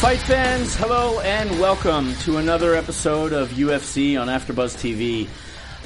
Fight fans, hello and welcome to another episode of UFC on AfterBuzz TV.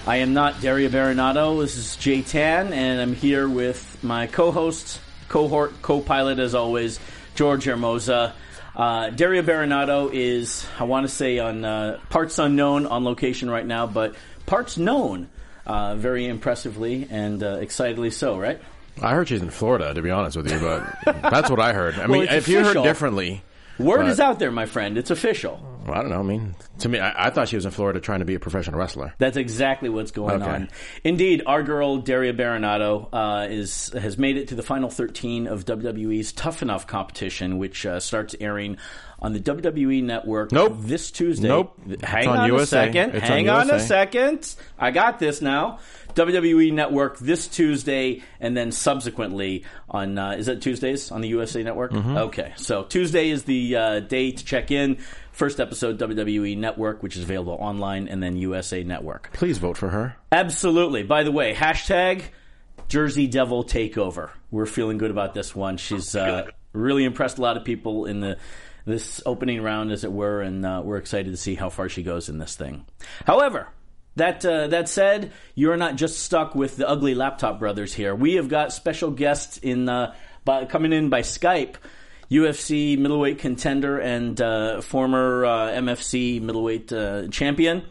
I am not Daria Berenato. This is Jay Tan, and I'm here with my co-host, cohort, co-pilot, as always, George Hermosa. Uh, Daria Berenato is, I want to say, on uh, parts unknown on location right now, but parts known uh, very impressively and uh, excitedly so, right? I heard she's in Florida, to be honest with you, but that's what I heard. I Well, mean, if you heard differently, Word But- is out there, my friend. It's official. well, I don't know. I mean, to me, I, I thought she was in Florida trying to be a professional wrestler. That's exactly what's going Okay. on. Indeed, our girl Daria Berenato uh, is has made it to the final 13 of WWE's Tough Enough competition, which uh, starts airing on the WWE Network Nope. this Tuesday. Nope. Hang It's on on, a second. It's Hang on on a second. I got this now. WWE Network this Tuesday, and then subsequently on uh, is that Tuesdays on the USA Network? Mm-hmm. Okay, so Tuesday is the uh, day to check in. First episode WWE Network, which is available online, and then USA Network. Please vote for her. Absolutely. By the way, hashtag Jersey Devil Takeover. We're feeling good about this one. She's uh, really impressed a lot of people in the this opening round, as it were, and uh, we're excited to see how far she goes in this thing. However. That uh, that said, you're not just stuck with the ugly laptop brothers here. We have got special guests in uh, by, coming in by Skype. UFC middleweight contender and uh, former uh, MFC middleweight uh, champion,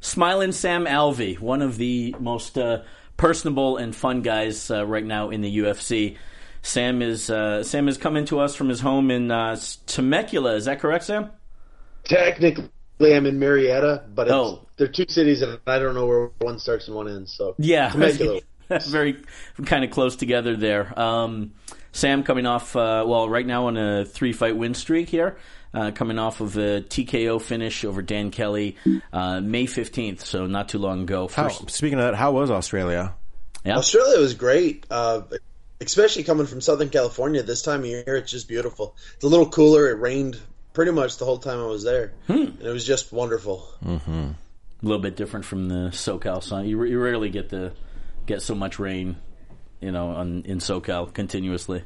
Smiling Sam Alvey, one of the most uh, personable and fun guys right now in the UFC. Sam is Sam is coming to us from his home in Temecula. Is that correct, Sam? Technically, I'm in Murrieta, but it's, Oh. they're two cities, and I don't know where one starts and one ends. So Yeah, Temecula. very kind of close together there. Um, Sam coming off, uh, well, right now on a three fight win streak here, uh, coming off of a TKO finish over Dan Kelly uh, May 15th, so not too long ago. How, speaking of that, how was Australia? yeah. Australia was great, uh, especially coming from Southern California. This time of year, it's just beautiful. It's a little cooler. It rained pretty much the whole time I was there, Hmm. and it was just wonderful. a little bit different from the SoCal sun. You, you rarely get the get so much rain, you know, on, in SoCal continuously.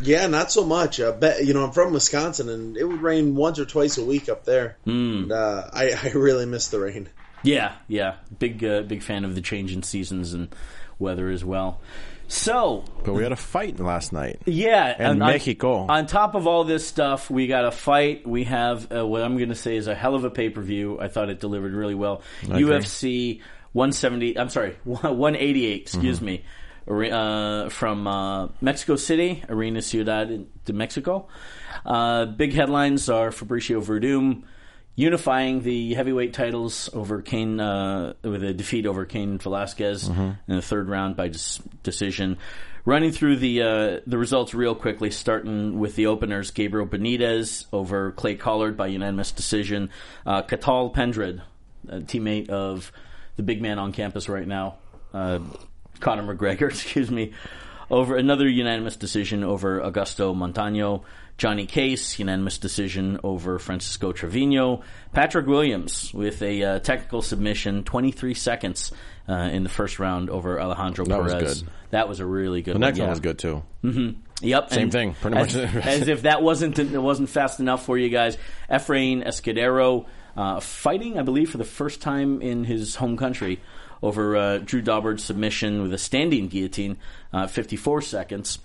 Yeah, not so much. I bet you know I'm from Wisconsin, and it would rain once or twice a week up there. Hmm. And, uh, I, I really miss the rain. Yeah, yeah, big uh, big fan of the change in seasons and weather as well. So But we had a fight last night. Yeah, on- Mexico. On top of all this stuff, we got a fight. We have uh, what I'm going to say is a hell of a pay per view. I thought it delivered really well. agree. UFC 170. I'm sorry, 188. Excuse Mm-hmm. me. Uh, from uh, Mexico City, Arena Ciudad de Mexico. Uh, big headlines are Fabricio Werdum unifying the heavyweight titles over Cain uh, with a defeat over Cain Velasquez in the third round by dis- decision. Running through the uh, the results real quickly, starting with the openers: Gabriel Benitez over Clay Collard by unanimous decision. Uh, Cathal Pendred, a teammate of the big man on campus right now, uh, Conor McGregor, excuse me, over another unanimous decision over Augusto Montano. Johnny Case, unanimous decision over Francisco Trevino. Patrick Williams with a uh, technical submission, 23 seconds uh, in the first round over Alejandro That was Perez. good. That was a really good The one. next yeah. one was good too. Yep, Same and thing, pretty as, much. as if that wasn't it wasn't fast enough for you guys. Efrain Escudero uh, fighting, I believe, for the first time in his home country over uh, Drew Dober's submission with a standing guillotine, uh, 54 seconds.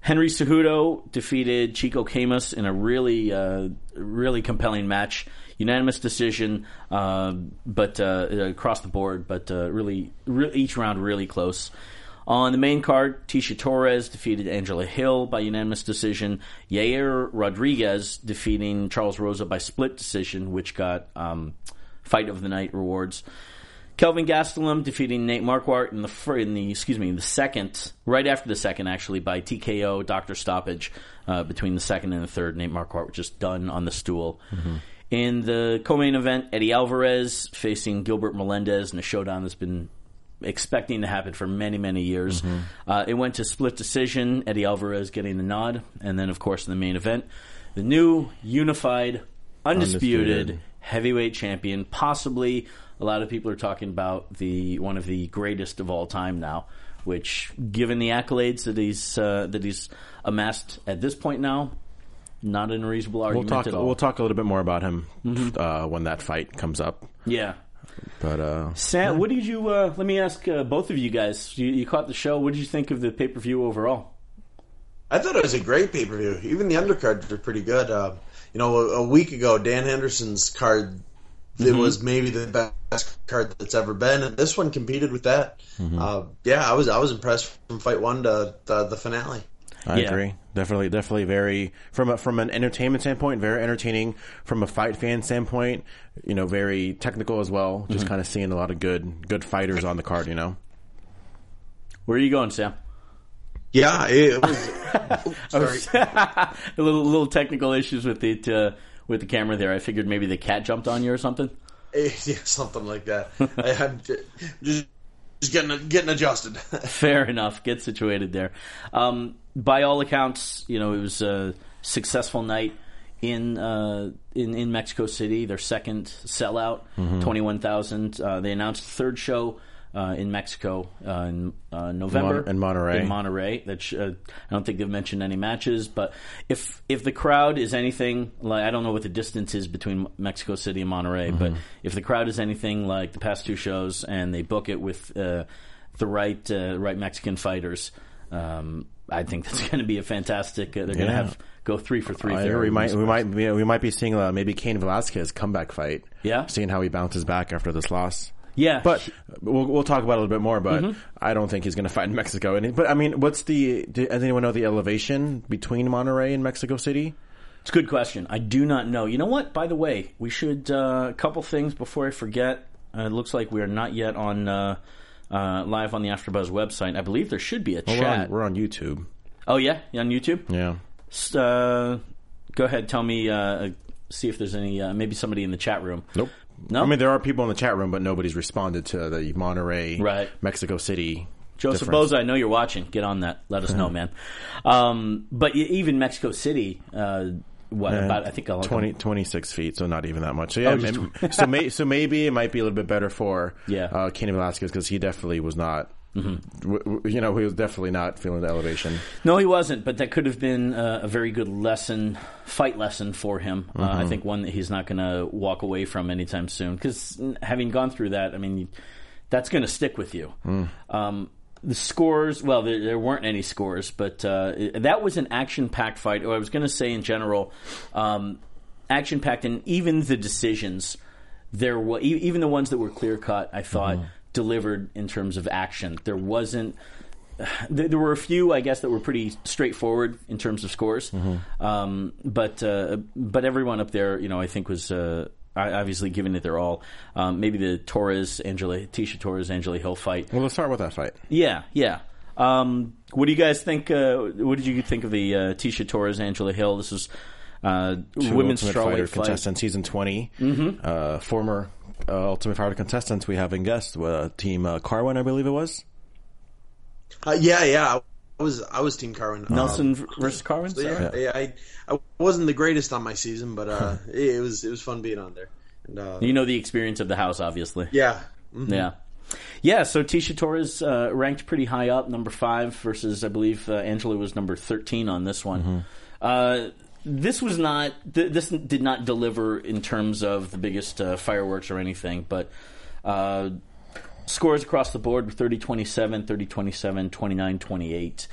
Henry Cejudo defeated Chico Camus in a really, uh, really compelling match. Unanimous decision, uh, but uh, across the board, but uh, really, re- each round really close. On the main card, Tecia Torres defeated Angela Hill by unanimous decision. Yair Rodriguez defeating Charles Rosa by split decision, which got um, fight of the night rewards. Kelvin Gastelum defeating Nate Marquardt in the in the excuse me the second, right after the second actually by TKO doctor stoppage uh, between the second and the third. Nate Marquardt was just done on the stool. In the co-main event, Eddie Alvarez facing Gilbert Melendez in a showdown that's been expecting to happen for many many years. Uh, it went to split decision. Eddie Alvarez getting the nod, and then of course in the main event, the new unified, undisputed, Undisputed. heavyweight champion, possibly a lot of people are talking about the one of the greatest of all time now. Which, given the accolades that he's uh, that he's amassed at this point now, not an unreasonable We'll argument talk. at all. We'll talk a little bit more about him uh, when that fight comes up. yeah, But uh, Sam, what did you? Uh, let me ask uh, both of you guys. You, you caught the show. What did you think of the pay per view overall? I thought it was a great pay per view. Even the undercards were pretty good. Uh, you know, a, a week ago, Dan Henderson's card it was maybe the best card that's ever been, and this one competed with that. Uh, yeah, I was I was impressed from fight one to the, the finale. I Yeah. agree. Definitely, definitely very from a, from an entertainment standpoint, very entertaining. From a fight fan standpoint, you know, very technical as well. Just kind of seeing a lot of good good fighters on the card. You know, Where are you going, Sam? Yeah, it, was. Oops, sorry. a little little technical issues with it uh, with the camera there. I figured maybe the cat jumped on you or something. yeah, something like that. I, I'm just just getting getting adjusted. Fair enough. Get situated there. Um, by all accounts, you know, it was a successful night in uh, in in Mexico City. Their second sellout, one thousand. Uh, they announced the third show. Uh, in Mexico uh, in uh, November Mon- in Monterrey. in Monterrey. That sh- uh, I don't think they've mentioned any matches, but if if the crowd is anything like I don't know what the distance is between Mexico City and Monterrey, but if the crowd is anything like the past two shows and they book it with uh, the right uh, right Mexican fighters, um, I think that's going to be a fantastic. Uh, they're going to have go three for three. There. we might we might be, we might be seeing uh, maybe Cain Velasquez comeback fight. Yeah. seeing how he bounces back after this loss. Yeah, But we'll we'll talk about it a little bit more. But I don't think he's going to fight in Mexico. And but I mean, what's the? Does anyone know the elevation between Monterrey and Mexico City? It's a good question. I do not know. You know what? By the way, we should uh, a couple things before I forget. Uh, it looks like we are not yet on uh, uh, live on the AfterBuzz website. I believe there should be a Well, we're, chat. on, we're on YouTube. oh yeah, You on YouTube. Yeah. Uh, go ahead. Tell me. Uh, see if there's any. Maybe somebody in the chat room. Nope. No? I mean, there are people in the chat room, but nobody's responded to the Monterrey, Right. Mexico City. Joseph difference. Boza, I know you're watching. Get on that. Let us know, man. Um, but even Mexico City, uh, what Uh, about? I think I'll 20, 26 feet, so not even that much. So yeah, Oh, maybe, so, may, so maybe it might be a little bit better for Yeah. uh, Kenny Velasquez because he definitely was not. W- w- you know, he was definitely not feeling the elevation. No, he wasn't, but that could have been uh, a very good lesson, fight lesson for him. Uh, I think one that he's not going to walk away from anytime soon. Because having gone through that, I mean, that's going to stick with you. Um, the scores, well, there, there weren't any scores, but uh, that was an action packed fight. Or I was going to say in general, um, action packed, and even the decisions, there were, even the ones that were clear cut, I thought. Delivered in terms of action. There wasn't there, there were a few, I guess, that were pretty straightforward in terms of scores. Um, but uh, but everyone up there, you know, I think was uh, obviously giving it their all. Um, maybe the Torres, Angela, Tecia Torres, Angela Hill fight. Well, let's start with that fight. Yeah, yeah. Um, what do you guys think? Uh, what did you think of the uh, Tecia Torres, Angela Hill? This is uh, Two women's strawweight fight. contestant, season 20. Mm-hmm. Uh, former uh, Ultimate Fighter contestants we have in guest, uh, Team uh, Carwin, I believe it was. Uh, yeah, yeah. I was I was Team Carwin. Nelson Um, versus Carwin. so yeah, yeah, I I wasn't the greatest on my season, but uh, it, it was it was fun being on there. And uh, You know the experience of the house, obviously. yeah, mhm. Yeah. Yeah, so Tecia Torres uh, ranked pretty high up, number five, versus I believe uh, Angela was number thirteen on this one. Uh, this was not. Th- this did not deliver in terms of the biggest uh, fireworks or anything, but uh, scores across the board were 30-27, 30-27, 29-28.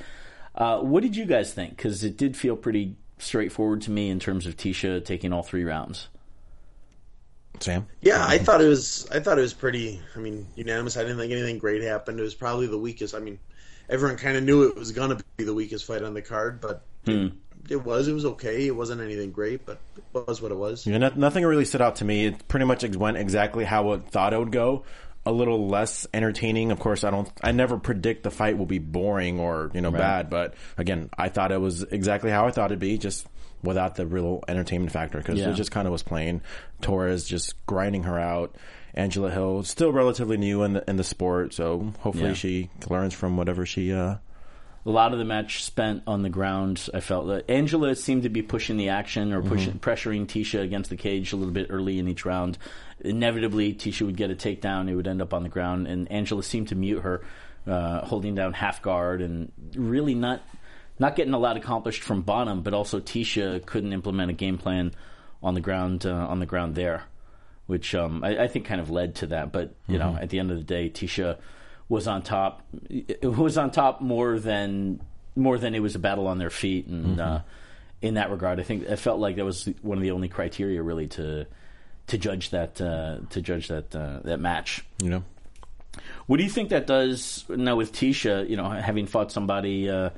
Uh, what did you guys think? Because it did feel pretty straightforward to me in terms of Tecia taking all three rounds. Sam? Yeah, I thought it was. I thought it was pretty. I mean, unanimous. I didn't think anything great happened. It was probably the weakest. I mean, everyone kind of knew it was going to be the weakest fight on the card, but it, it was. It was okay. It wasn't anything great, but it was what it was. Yeah, no, nothing really stood out to me. It pretty much went exactly how I thought it would go. A little less entertaining. Of course, I don't. I never predict the fight will be boring or you know bad. But again, I thought it was exactly how I thought it'd be, just without the real entertainment factor because Yeah. it just kind of was plain. Torres just grinding her out. Angela Hill still relatively new in the in the sport, so hopefully Yeah. she learns from whatever she. uh a lot of the match spent on the ground. I felt that Angela seemed to be pushing the action or pushing, pressuring Tecia against the cage a little bit early in each round. Inevitably, Tecia would get a takedown; it would end up on the ground, and Angela seemed to mute her, uh, holding down half guard and really not not getting a lot accomplished from bottom. But also, Tecia couldn't implement a game plan on the ground uh, on the ground there, which um, I, I think kind of led to that. But you know, at the end of the day, Tecia was on top. It was on top more than more than it was a battle on their feet, and uh, in that regard, I think it felt like that was one of the only criteria really to to judge that uh, to judge that uh, that match. You know, What do you think that does now with Tecia? You know, having fought somebody uh,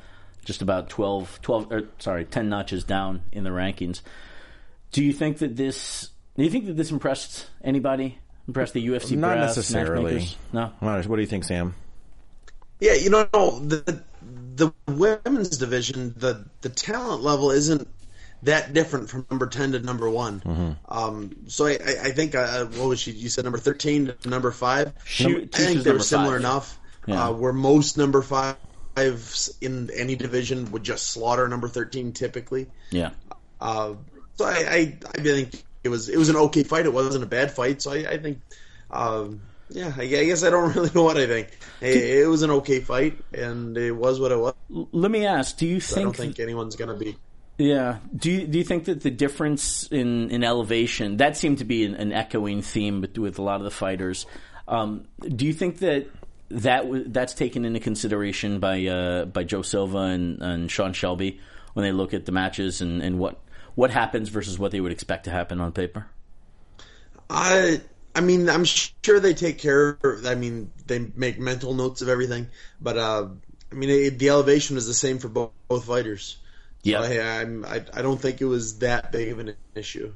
just about 12, 12 or, sorry, ten notches down in the rankings. Do you think that this? Do you think that this impressed anybody? Impressed the UFC? not brass, necessarily. No. What do you think, Sam? Yeah, you know the the women's division, the the talent level isn't that different from number ten to number one. Um, so I, I I think uh, what was she? You said number thirteen to number five. She- I think they were similar five. enough. Yeah. Uh, where most number fives in any division would just slaughter number thirteen typically. Yeah. Uh, so I, I I think it was it was an okay fight. It wasn't a bad fight. So I, I think. Um, yeah, I I guess I don't really know what I think. It, it was an okay fight, and it was what it was. Let me ask: Do you I think? I don't think anyone's going to be. yeah. Do you, do you think that the difference in, in elevation that seemed to be an, an echoing theme with, with a lot of the fighters? Um, do you think that that w- that's taken into consideration by uh, by Joe Silva and, and Sean Shelby when they look at the matches and, and what what happens versus what they would expect to happen on paper? I I mean, I'm sure they take care. Of, I mean, they make mental notes of everything, but uh, I mean, it, the elevation is the same for both, both fighters. So Yeah. I, I'm, I I don't think it was that big of an issue.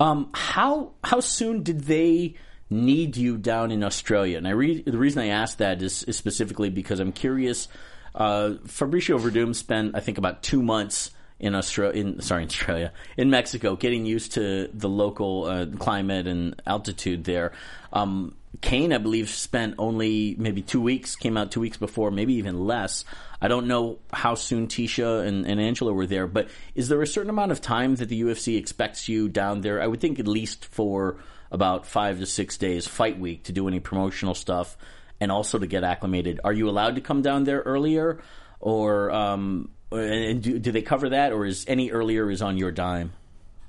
Um, how how soon did they need you down in Australia? And I re- the reason I asked that is, is specifically because I'm curious. Uh, Fabricio Werdum spent I think about two months in Australia, in sorry, Australia, in Mexico, getting used to the local uh, climate and altitude there. Um, Cain, I believe, spent only maybe two weeks. Came out two weeks before, maybe even less. I don't know how soon Tecia and, and Angela were there, but is there a certain amount of time that the UFC expects you down there? I would think at least for about five to six days, fight week, to do any promotional stuff and also to get acclimated. Are you allowed to come down there earlier, or um, and- and do, do they cover that, or is any earlier is on your dime?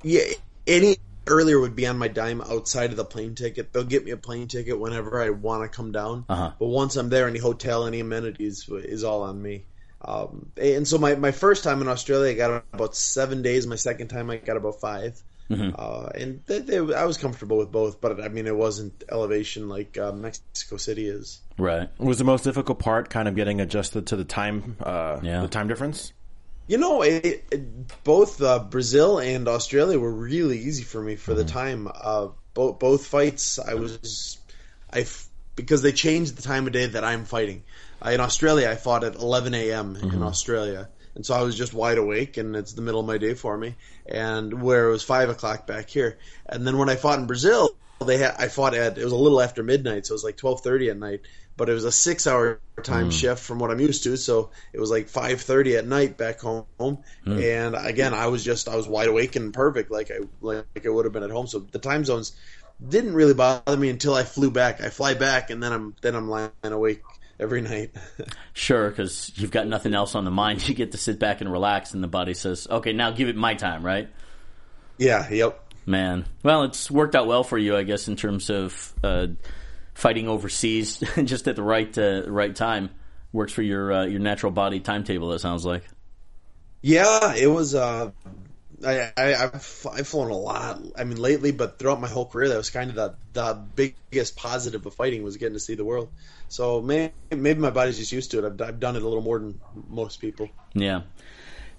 Yeah, any earlier would be on my dime outside of the plane ticket. They'll get me a plane ticket whenever I want to come down. Uh-huh. But once I'm there, any hotel, any amenities is all on me. Um, and so my, my first time in Australia, I got about seven days. My second time, I got about 5 Uh, and they, they, I was comfortable with both, but I mean, it wasn't elevation like uh, Mexico City is. Right. Was the most difficult part kind of getting adjusted to the time, uh, Yeah. the time difference? You know, it, it, both uh, Brazil and Australia were really easy for me for the time. Uh, both both fights, I was, I f- because they changed the time of day that I'm fighting. Uh, in Australia, I fought at 11 a.m. in Australia, and so I was just wide awake, and it's the middle of my day for me. And where it was five o'clock back here, and then when I fought in Brazil, they had I fought at it was a little after midnight, so it was like 12:30 at night. But it was a six-hour time hmm. shift from what I'm used to, so it was like 5:30 at night back home. Hmm. And again, I was just I was wide awake and perfect, like I like, I would have been at home. So the time zones didn't really bother me until I flew back. I fly back, and then I'm then I'm lying awake every night. Sure, because you've got nothing else on the mind. You get to sit back and relax, and the body says, "Okay, now give it my time." Right? yeah. Yep. Man, well, it's worked out well for you, I guess, in terms of uh, fighting overseas, just at the right uh, right time. Works for your uh, your natural body timetable. It sounds like. Yeah, it was. I, I I've, I've flown a lot. I mean, lately, but throughout my whole career, that was kind of the the biggest positive of fighting was getting to see the world. So maybe, maybe my body's just used to it. I've, I've done it a little more than most people. Yeah.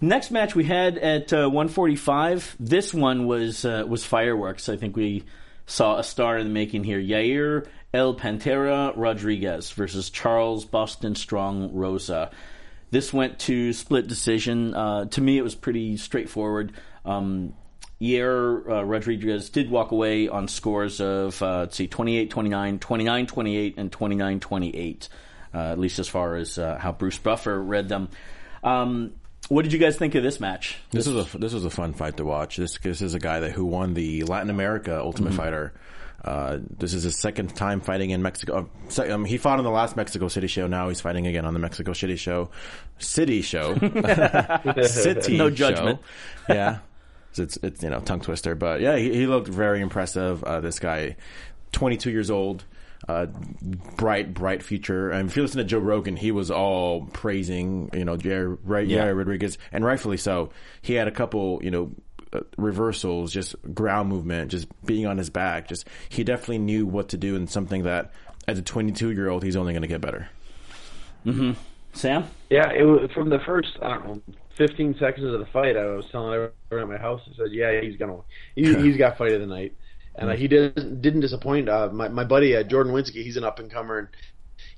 Next match we had at uh, 145. This one was uh, was fireworks. I think we saw a star in the making here. Yair El Pantera Rodriguez versus Charles Boston Strong Rosa. This went to split decision. Uh, to me, it was pretty straightforward. Um, Yair uh, Rodriguez did walk away on scores of, uh, let's see, 28 29, 29 28, and 29 28, uh, at least as far as uh, how Bruce Buffer read them. Um, what did you guys think of this match? This was a this was a fun fight to watch. This this is a guy that who won the Latin America Ultimate mm-hmm. Fighter. Uh, this is his second time fighting in Mexico. Uh, um, he fought on the last Mexico City show. Now he's fighting again on the Mexico City show. City show. City. No judgment. Show. Yeah. It's, it's you know tongue twister, but yeah, he, he looked very impressive. Uh, this guy, 22 years old uh, bright, bright future. And if you listen to Joe Rogan, he was all praising, you know, Jerry, right, yeah. Rodriguez, and rightfully so. He had a couple, you know, reversals, just ground movement, just being on his back. Just he definitely knew what to do, and something that as a 22 year old, he's only going to get better. Mm-hmm. Sam? Yeah, it was from the first I don't know 15 seconds of the fight. I was telling everyone at my house. I said, "Yeah, he's gonna, he, he's got fight of the night." and uh, he didn't didn't disappoint. Uh, my my buddy uh, Jordan Winsky, he's an up and comer, and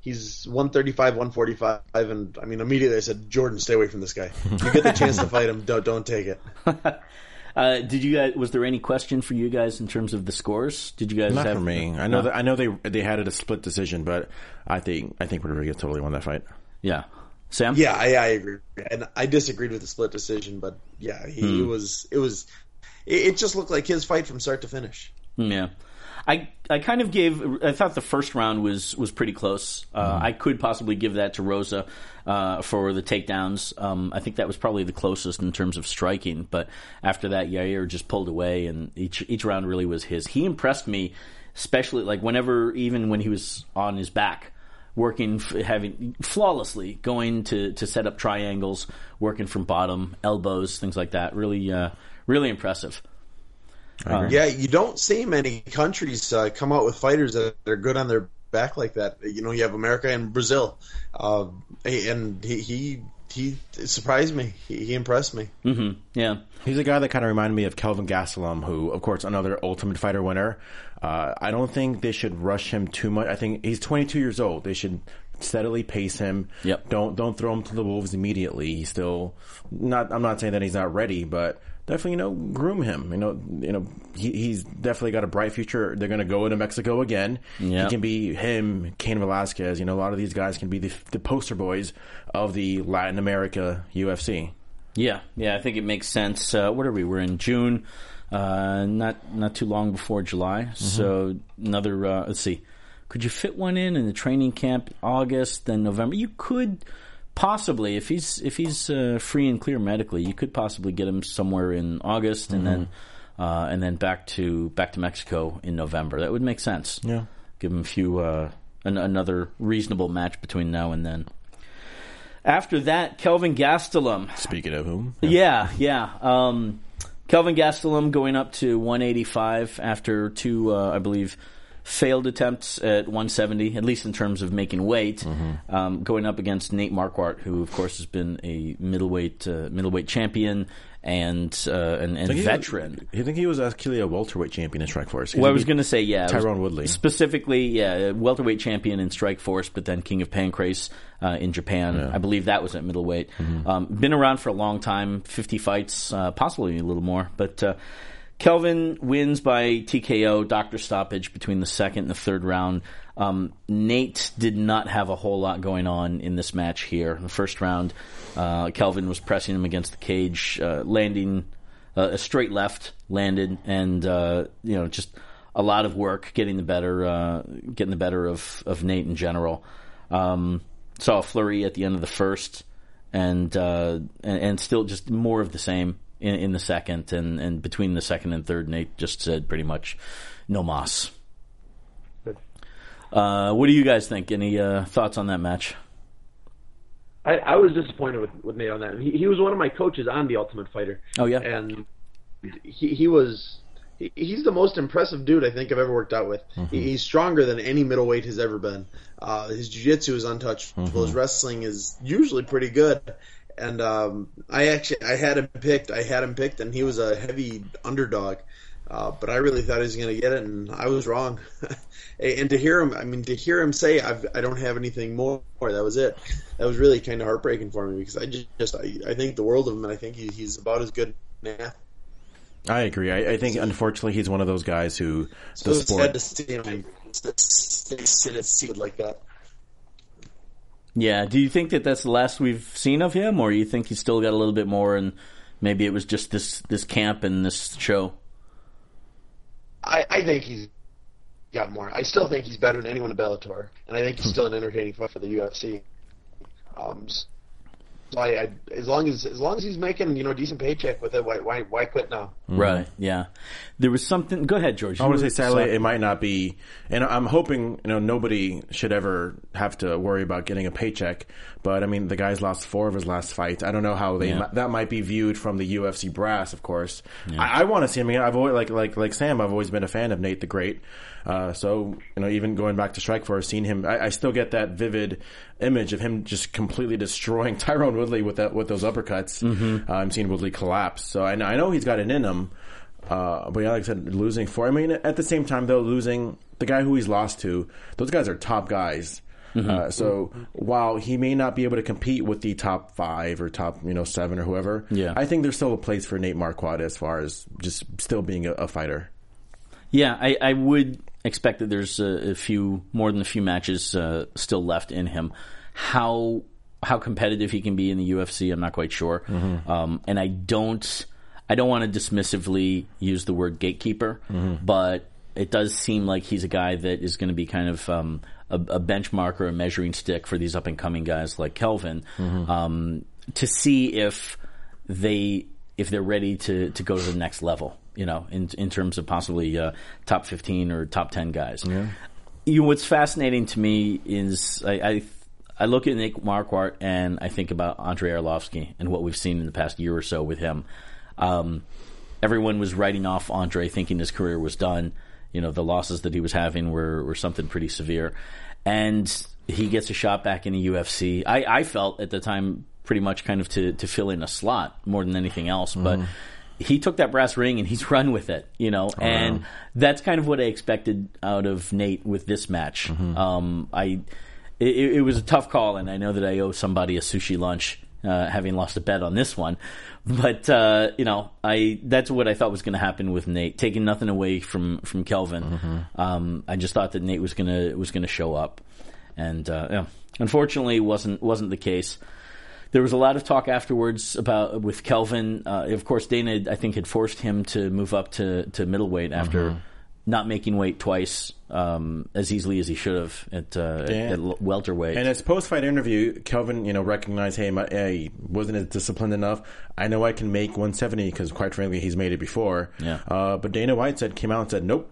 he's 135, 145, and I mean immediately I said, Jordan, stay away from this guy. If you get the chance to fight him, don't don't take it. Uh, did you guys? Was there any question for you guys in terms of the scores? Did you guys? Not have, for me. I know no. that I know they they had it a split decision, but I think I think Rodriguez totally won that fight. Yeah, Sam. Yeah, I, I agree, and I disagreed with the split decision, but yeah, he hmm. was. It was. It, it just looked like his fight from start to finish. Yeah. I, I kind of gave I thought the first round was was pretty close. Uh, mm. I could possibly give that to Rosa uh, for the takedowns. Um, I think that was probably the closest in terms of striking. But after that, Yair just pulled away, and each each round really was his. He impressed me, especially like whenever even when he was on his back, working having flawlessly going to to set up triangles, working from bottom, elbows, things like that. Really uh, really impressive. Uh, yeah, you don't see many countries uh, come out with fighters that are good on their back like that. You know, you have America and Brazil, uh, and he, he he surprised me. He, he impressed me. Mm-hmm. Yeah, he's a guy that kind of reminded me of Kelvin Gastelum, who, of course, another Ultimate Fighter winner. Uh, I don't think they should rush him too much. I think he's 22 years old. They should steadily pace him. Yep. Don't don't throw him to the wolves immediately. He's still not. I'm not saying that he's not ready, but definitely, you know, groom him. You know, you know, he, he's definitely got a bright future. They're going to go into Mexico again. Yep. He can be him, Cain Velasquez. You know, a lot of these guys can be the, the poster boys of the Latin America UFC. Yeah, yeah, I think it makes sense. Uh, what are we? We're in June, uh, not not too long before July. Mm-hmm. So another. Uh, let's see. Could you fit one in in the training camp August, then November? You could possibly if he's if he's uh, free and clear medically, you could possibly get him somewhere in August, and mm-hmm. then uh, and then back to back to Mexico in November. That would make sense. Yeah, give him a few uh, an, another reasonable match between now and then. After that, Kelvin Gastelum. Speaking of whom, yeah, yeah. yeah. Um, Kelvin Gastelum going up to 185 after two, uh, I believe failed attempts at 170, at least in terms of making weight, mm-hmm. um, going up against Nate Marquardt, who of course has been a middleweight uh, middleweight champion and uh, and, and veteran. You think he was actually a welterweight champion in Strikeforce? Well, I was going to say yeah, Tyron Woodley specifically, yeah, welterweight champion in Strikeforce, but then King of Pancrase uh, in Japan. Yeah. I believe that was at middleweight. Mm-hmm. Um, been around for a long time, fifty fights, uh, possibly a little more, but uh, Kelvin wins by TKO, doctor stoppage between the second and the third round. Um, Nate did not have a whole lot going on in this match here. In the first round, uh, Kelvin was pressing him against the cage, uh, landing uh, a straight left, landed, and uh, you know just a lot of work getting the better, uh, getting the better of, of Nate in general. Um, saw a flurry at the end of the first, and, uh, and and still just more of the same in, in the second, and, and between the second and third, Nate just said pretty much no moss. Uh, what do you guys think? Any uh, thoughts on that match? I, I was disappointed with, with Nate on that. He, he was one of my coaches on The Ultimate Fighter. Oh yeah, and he he was he, he's the most impressive dude I think I've ever worked out with. He, he's stronger than any middleweight has ever been. Uh, his jiu-jitsu is untouchable. His wrestling is usually pretty good. And um, I actually I had him picked. I had him picked, and he was a heavy underdog. Uh, but I really thought he was going to get it, and I was wrong. and to hear him, I mean, to hear him say, I've, "I don't have anything more," that was it. That was really kind of heartbreaking for me because I just, just I, I think the world of him, and I think he, he's about as good now. I agree. I, I think unfortunately he's one of those guys who So the it's sad sport. to see him sit at seat like that. Yeah. Do you think that that's the last we've seen of him, or you think he's still got a little bit more, and maybe it was just this this camp and this show? I, I think he's got more. I still think he's better than anyone in Bellator, and I think he's still an entertaining fight for the UFC. Um, I, I, as long as as long as he's making you know a decent paycheck with it, why why why quit now? Mm-hmm. Right. Yeah. There was something. Go ahead, George. I want to say were- sadly it might not be, and I'm hoping you know nobody should ever have to worry about getting a paycheck. But I mean, the guy's lost four of his last fights. I don't know how they Yeah. that might be viewed from the UFC brass, of course. I, I want to see. I mean, I've always like like like Sam. I've always been a fan of Nate the Great. Uh, so you know, even going back to Strikeforce, seeing him, I, I still get that vivid image of him just completely destroying Tyron Woodley with that with those uppercuts. Uh, I'm seeing Woodley collapse. So I, know- I know he's got it in him. Uh, but yeah, like I said, losing four. I mean, at the same time, though, losing the guy who he's lost to, those guys are top guys. Uh, so while he may not be able to compete with the top five or top, you know, seven or whoever, Yeah. I think there's still a place for Nate Marquardt as far as just still being a, a fighter. Yeah, I, I would expect that there's a, a few more than a few matches uh, still left in him. How how competitive he can be in the UFC, I'm not quite sure. Um, and I don't I don't want to dismissively use the word gatekeeper, but it does seem like he's a guy that is going to be kind of um, a, a benchmark or a measuring stick for these up and coming guys like Kelvin um, to see if they if they're ready to to go to the next level. You know, in in terms of possibly uh, top fifteen or top ten guys. You know, what's fascinating to me is I. I I look at Nick Marquardt and I think about Andre Arlovski and what we've seen in the past year or so with him. Um, everyone was writing off Andre, thinking his career was done. You know, the losses that he was having were, were something pretty severe. And he gets a shot back in the UFC. I, I felt at the time pretty much kind of to, to fill in a slot more than anything else. But he took that brass ring and he's run with it, you know, and that's kind of what I expected out of Nate with this match. Um, I, it, it was a tough call, and I know that I owe somebody a sushi lunch, uh, having lost a bet on this one. But uh, you know, I that's what I thought was going to happen with Nate, taking nothing away from from Kelvin. Um, I just thought that Nate was gonna was gonna show up, and uh, yeah, unfortunately, wasn't wasn't the case. There was a lot of talk afterwards about with Kelvin. Uh, of course, Dana I think had forced him to move up to to middleweight after not making weight twice um, as easily as he should have at, uh, at, at welterweight. And in his post-fight interview, Kelvin, you know, recognized, hey, my, I wasn't as disciplined enough. I know I can make 170 because, quite frankly, he's made it before. Yeah. Uh, but Dana White said, came out and said, nope,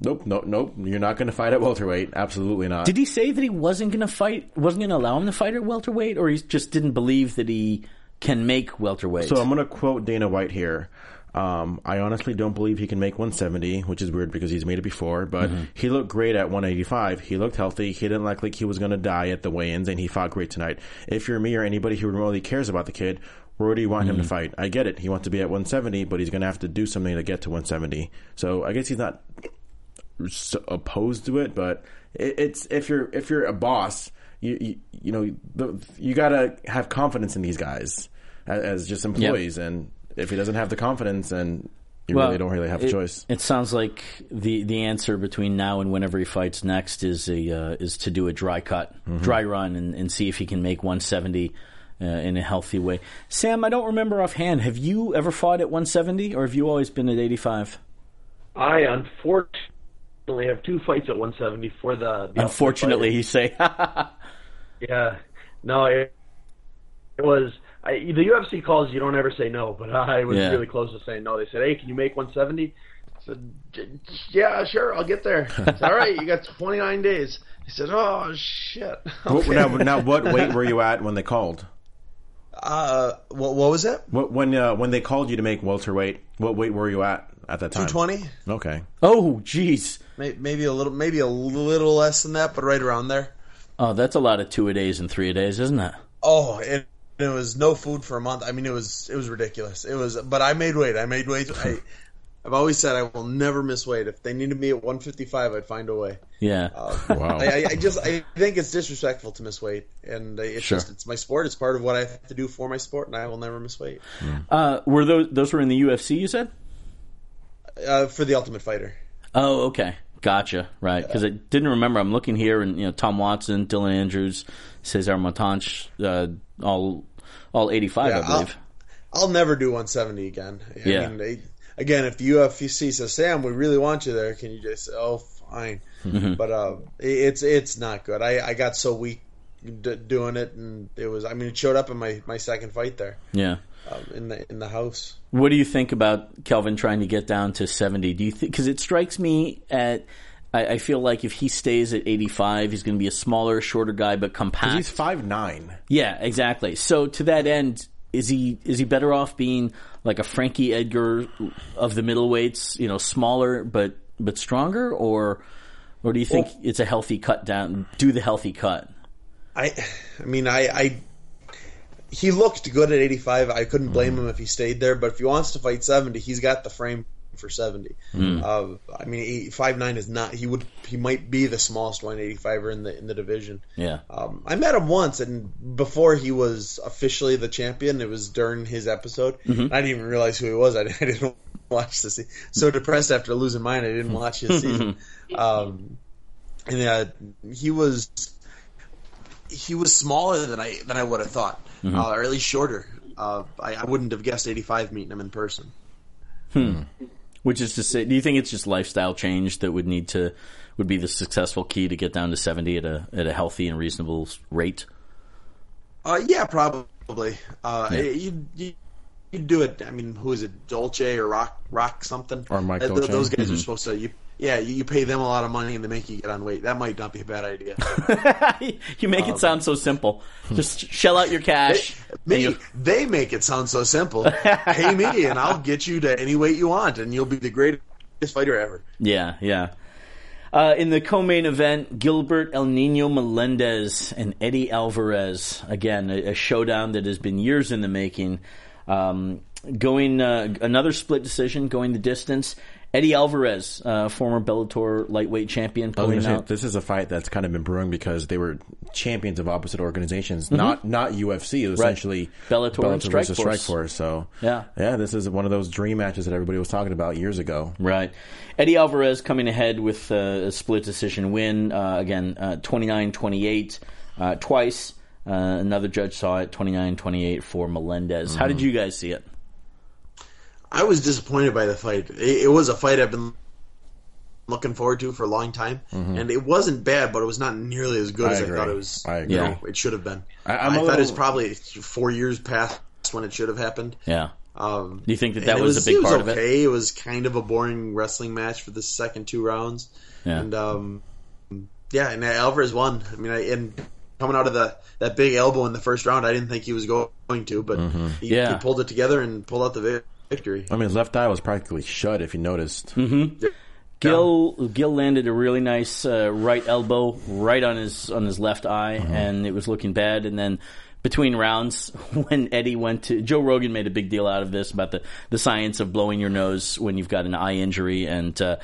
nope, nope, nope. You're not going to fight at welterweight. Absolutely not. Did he say that he wasn't going to fight? Wasn't going to allow him to fight at welterweight, or he just didn't believe that he can make welterweight? So I'm going to quote Dana White here. Um, I honestly don't believe he can make 170, which is weird because he's made it before. But he looked great at 185. He looked healthy. He didn't look like he was going to die at the weigh-ins, and he fought great tonight. If you're me or anybody who really cares about the kid, where do you want him to fight? I get it. He wants to be at 170, but he's going to have to do something to get to 170. So I guess he's not opposed to it, but it, it's if you're if you're a boss, you you, you know the, you got to have confidence in these guys as, as just employees, and if he doesn't have the confidence, then you Well, really don't really have a it, choice. It sounds like the the answer between now and whenever he fights next is a uh, is to do a dry cut, Mm-hmm. dry run, and, and see if he can make 170 uh, in a healthy way. Sam, I don't remember offhand. Have you ever fought at 170, or have you always been at 85? I unfortunately have two fights at 170 for the. the Unfortunately, he say. Yeah. No, it, it was. I, the UFC calls you don't ever say no, but I was Yeah. really close to saying no. They said, "Hey, can you make 170?" I said, "Yeah, sure, I'll get there." Said, All right, you got 29 days. He said, "Oh shit." What- Okay. now, now, what weight were you at when they called? Uh, what, what was it? What, when uh, when they called you to make welterweight, what weight were you at at that time? Two twenty. Okay. Oh, jeez. Maybe a little, maybe a little less than that, but right around there. Oh, that's a lot of two a days and three a days, isn't it? Oh, it, it was no food for a month. I mean, it was it was ridiculous. It was, but I made weight. I made weight. I, I've always said I will never miss weight. If they needed me at 155, I'd find a way. Yeah. Uh, Wow. I, I just I think it's disrespectful to miss weight, and it's Sure. just it's my sport. It's part of what I have to do for my sport, and I will never miss weight. Uh, were those those were in the UFC? You said. Uh, for the Ultimate Fighter. Oh, okay. Gotcha. Right. Because I didn't remember. I'm looking here, and you know, Tom Watson, Dylan Andrews, Cesar Montanch, uh, all all 85, Yeah, I believe. I'll never do 170 again. I Yeah. mean, they, again, if the UFC says, "Sam, we really want you there," can you just say, "Oh, fine"? Mm-hmm. But uh, it- it's it's not good. I, I got so weak d- doing it, and it was. I mean, it showed up in my, my second fight there yeah. Um, in the in the house. What do you think about Kelvin trying to get down to 70? Do you think because it strikes me at I, I feel like if he stays at 85, he's going to be a smaller, shorter guy, but compact. He's five nine. Yeah, exactly. So to that end, is he is he better off being like a Frankie Edgar of the middleweights, you know, smaller but but stronger, or or do you think it's a healthy cut down? Do the healthy cut. I, I mean, I, I, he looked good at 85. I couldn't blame Mm-hmm. him if he stayed there. But if he wants to fight 70, he's got the frame for 70. Mm. Uh, I mean, five nine is not. He would. He might be the smallest 185er in the in the division. Yeah. Um, I met him once, and before he was officially the champion, it was during his episode. Mm-hmm. I didn't even realize who he was. I, I didn't watch the season. So depressed after losing mine, I didn't watch his season. Um, and uh, he was he was smaller than I than I would have thought, uh, or at least shorter. Uh, I, I wouldn't have guessed 85 meeting him in person. Hmm. Which is to say, do you think it's just lifestyle change that would need to would be the successful key to get down to 70 at a at a healthy and reasonable rate? Uh, yeah, probably. Uh, you, you you do it. I mean, who is it? Dolce or Rock Rock something? Or Mike Dolce. Those guys are supposed to. You, yeah, you, you pay them a lot of money and they make you get on weight. That might not be a bad idea. you make it sound so simple. Just shell out your cash. and Me, they make it sound so simple. Pay me, and I'll get you to any weight you want, and you'll be the greatest fighter ever. Yeah, yeah. Uh, in the co-main event, Gilbert El Nino Melendez and Eddie Alvarez. Again, a, a showdown that has been years in the making. Um, going uh, another split decision, going the distance. Eddie Alvarez, uh, former Bellator lightweight champion, I was pulling say, out. this is a fight that's kind of been brewing because they were champions of opposite organizations, not not UFC. It was Right. essentially Bellator and versus Strikeforce. Strikeforce. So Yeah. yeah, this is one of those dream matches that everybody was talking about years ago. Right. Eddie Alvarez coming ahead with uh, a split decision win. Uh, again, uh, 29-28 uh, twice. Uh, another judge saw it 29-28 for Melendez. How did you guys see it? I was disappointed by the fight. It, it was a fight I've been looking forward to for a long time, and it wasn't bad, but it was not nearly as good I as agree. I thought it was. I agree. you know, it should have been. I- I, thought little- it was probably four years past when it should have happened. Yeah. Um, Do you think that that it was, a big was part of it? okay. It was kind of a boring wrestling match for the second two rounds, Yeah. and um, yeah, and Alvarez won. I mean, I, and coming out of the that big elbow in the first round, I didn't think he was going to, but he, Yeah. he pulled it together and pulled out the vi- victory. I mean, his left eye was practically shut. If you noticed, Gil Gil landed a really nice uh, right elbow right on his on his left eye, and it was looking bad. And then between rounds, when Eddie went to Joe Rogan made a big deal out of this about the the science of blowing your nose when you've got an eye injury, and uh,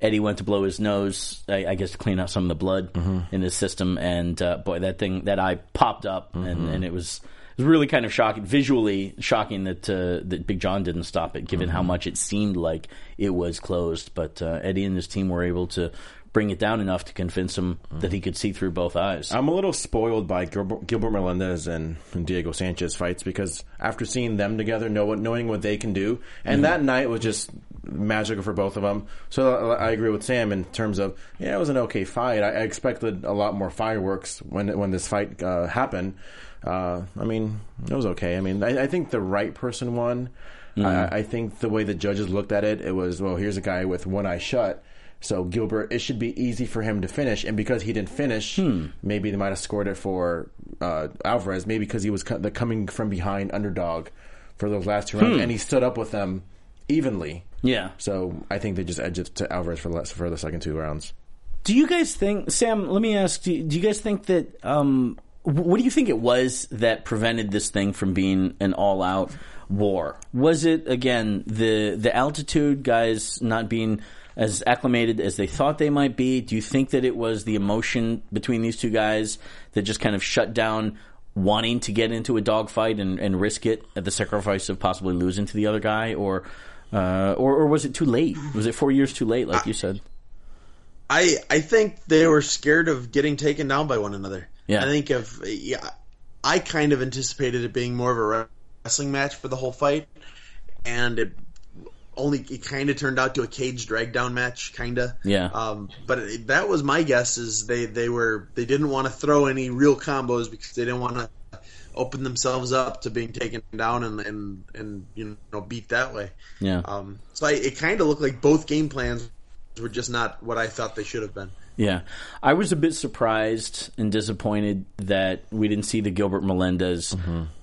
Eddie went to blow his nose, I, I guess to clean out some of the blood in his system, and uh, boy, that thing that eye popped up, and, and it was. It was really kind of shocking, visually shocking that uh, that Big John didn't stop it, given how much it seemed like it was closed. But uh, Eddie and his team were able to bring it down enough to convince him that he could see through both eyes. I'm a little spoiled by Gilbert, Gilbert Melendez and, and Diego Sanchez fights because after seeing them together, know what, knowing what they can do, and that night was just magical for both of them. So I I agree with Sam in terms of yeah, it was an okay fight. I, I expected a lot more fireworks when when this fight uh, happened. Uh, I mean, it was okay. I mean, I, I think the right person won. I, I think the way the judges looked at it, it was well, here's a guy with one eye shut. So Gilbert, it should be easy for him to finish, and because he didn't finish, maybe they might have scored it for uh, Alvarez. Maybe because he was co- the coming from behind underdog for those last two rounds, and he stood up with them evenly. Yeah. So I think they just edged it to Alvarez for the, for the second two rounds. Do you guys think, Sam? Let me ask: Do you, do you guys think that? Um, what do you think it was that prevented this thing from being an all-out war? Was it again the the altitude, guys not being as acclimated as they thought they might be? Do you think that it was the emotion between these two guys that just kind of shut down wanting to get into a dogfight and, and risk it at the sacrifice of possibly losing to the other guy, or uh, or, or was it too late? Was it four years too late, like you said? I I think they were scared of getting taken down by one another. Yeah. I think if yeah, I kind of anticipated it being more of a wrestling match for the whole fight, and it only it kind of turned out to a cage drag down match, kind of. Yeah. Um, but it, that was my guess. Is they they were they didn't want to throw any real combos because they didn't want to open themselves up to being taken down and and and you know beat that way. Yeah. Um, so I, it kind of looked like both game plans were just not what I thought they should have been. Yeah, I was a bit surprised and disappointed that we didn't see the Gilbert Melendez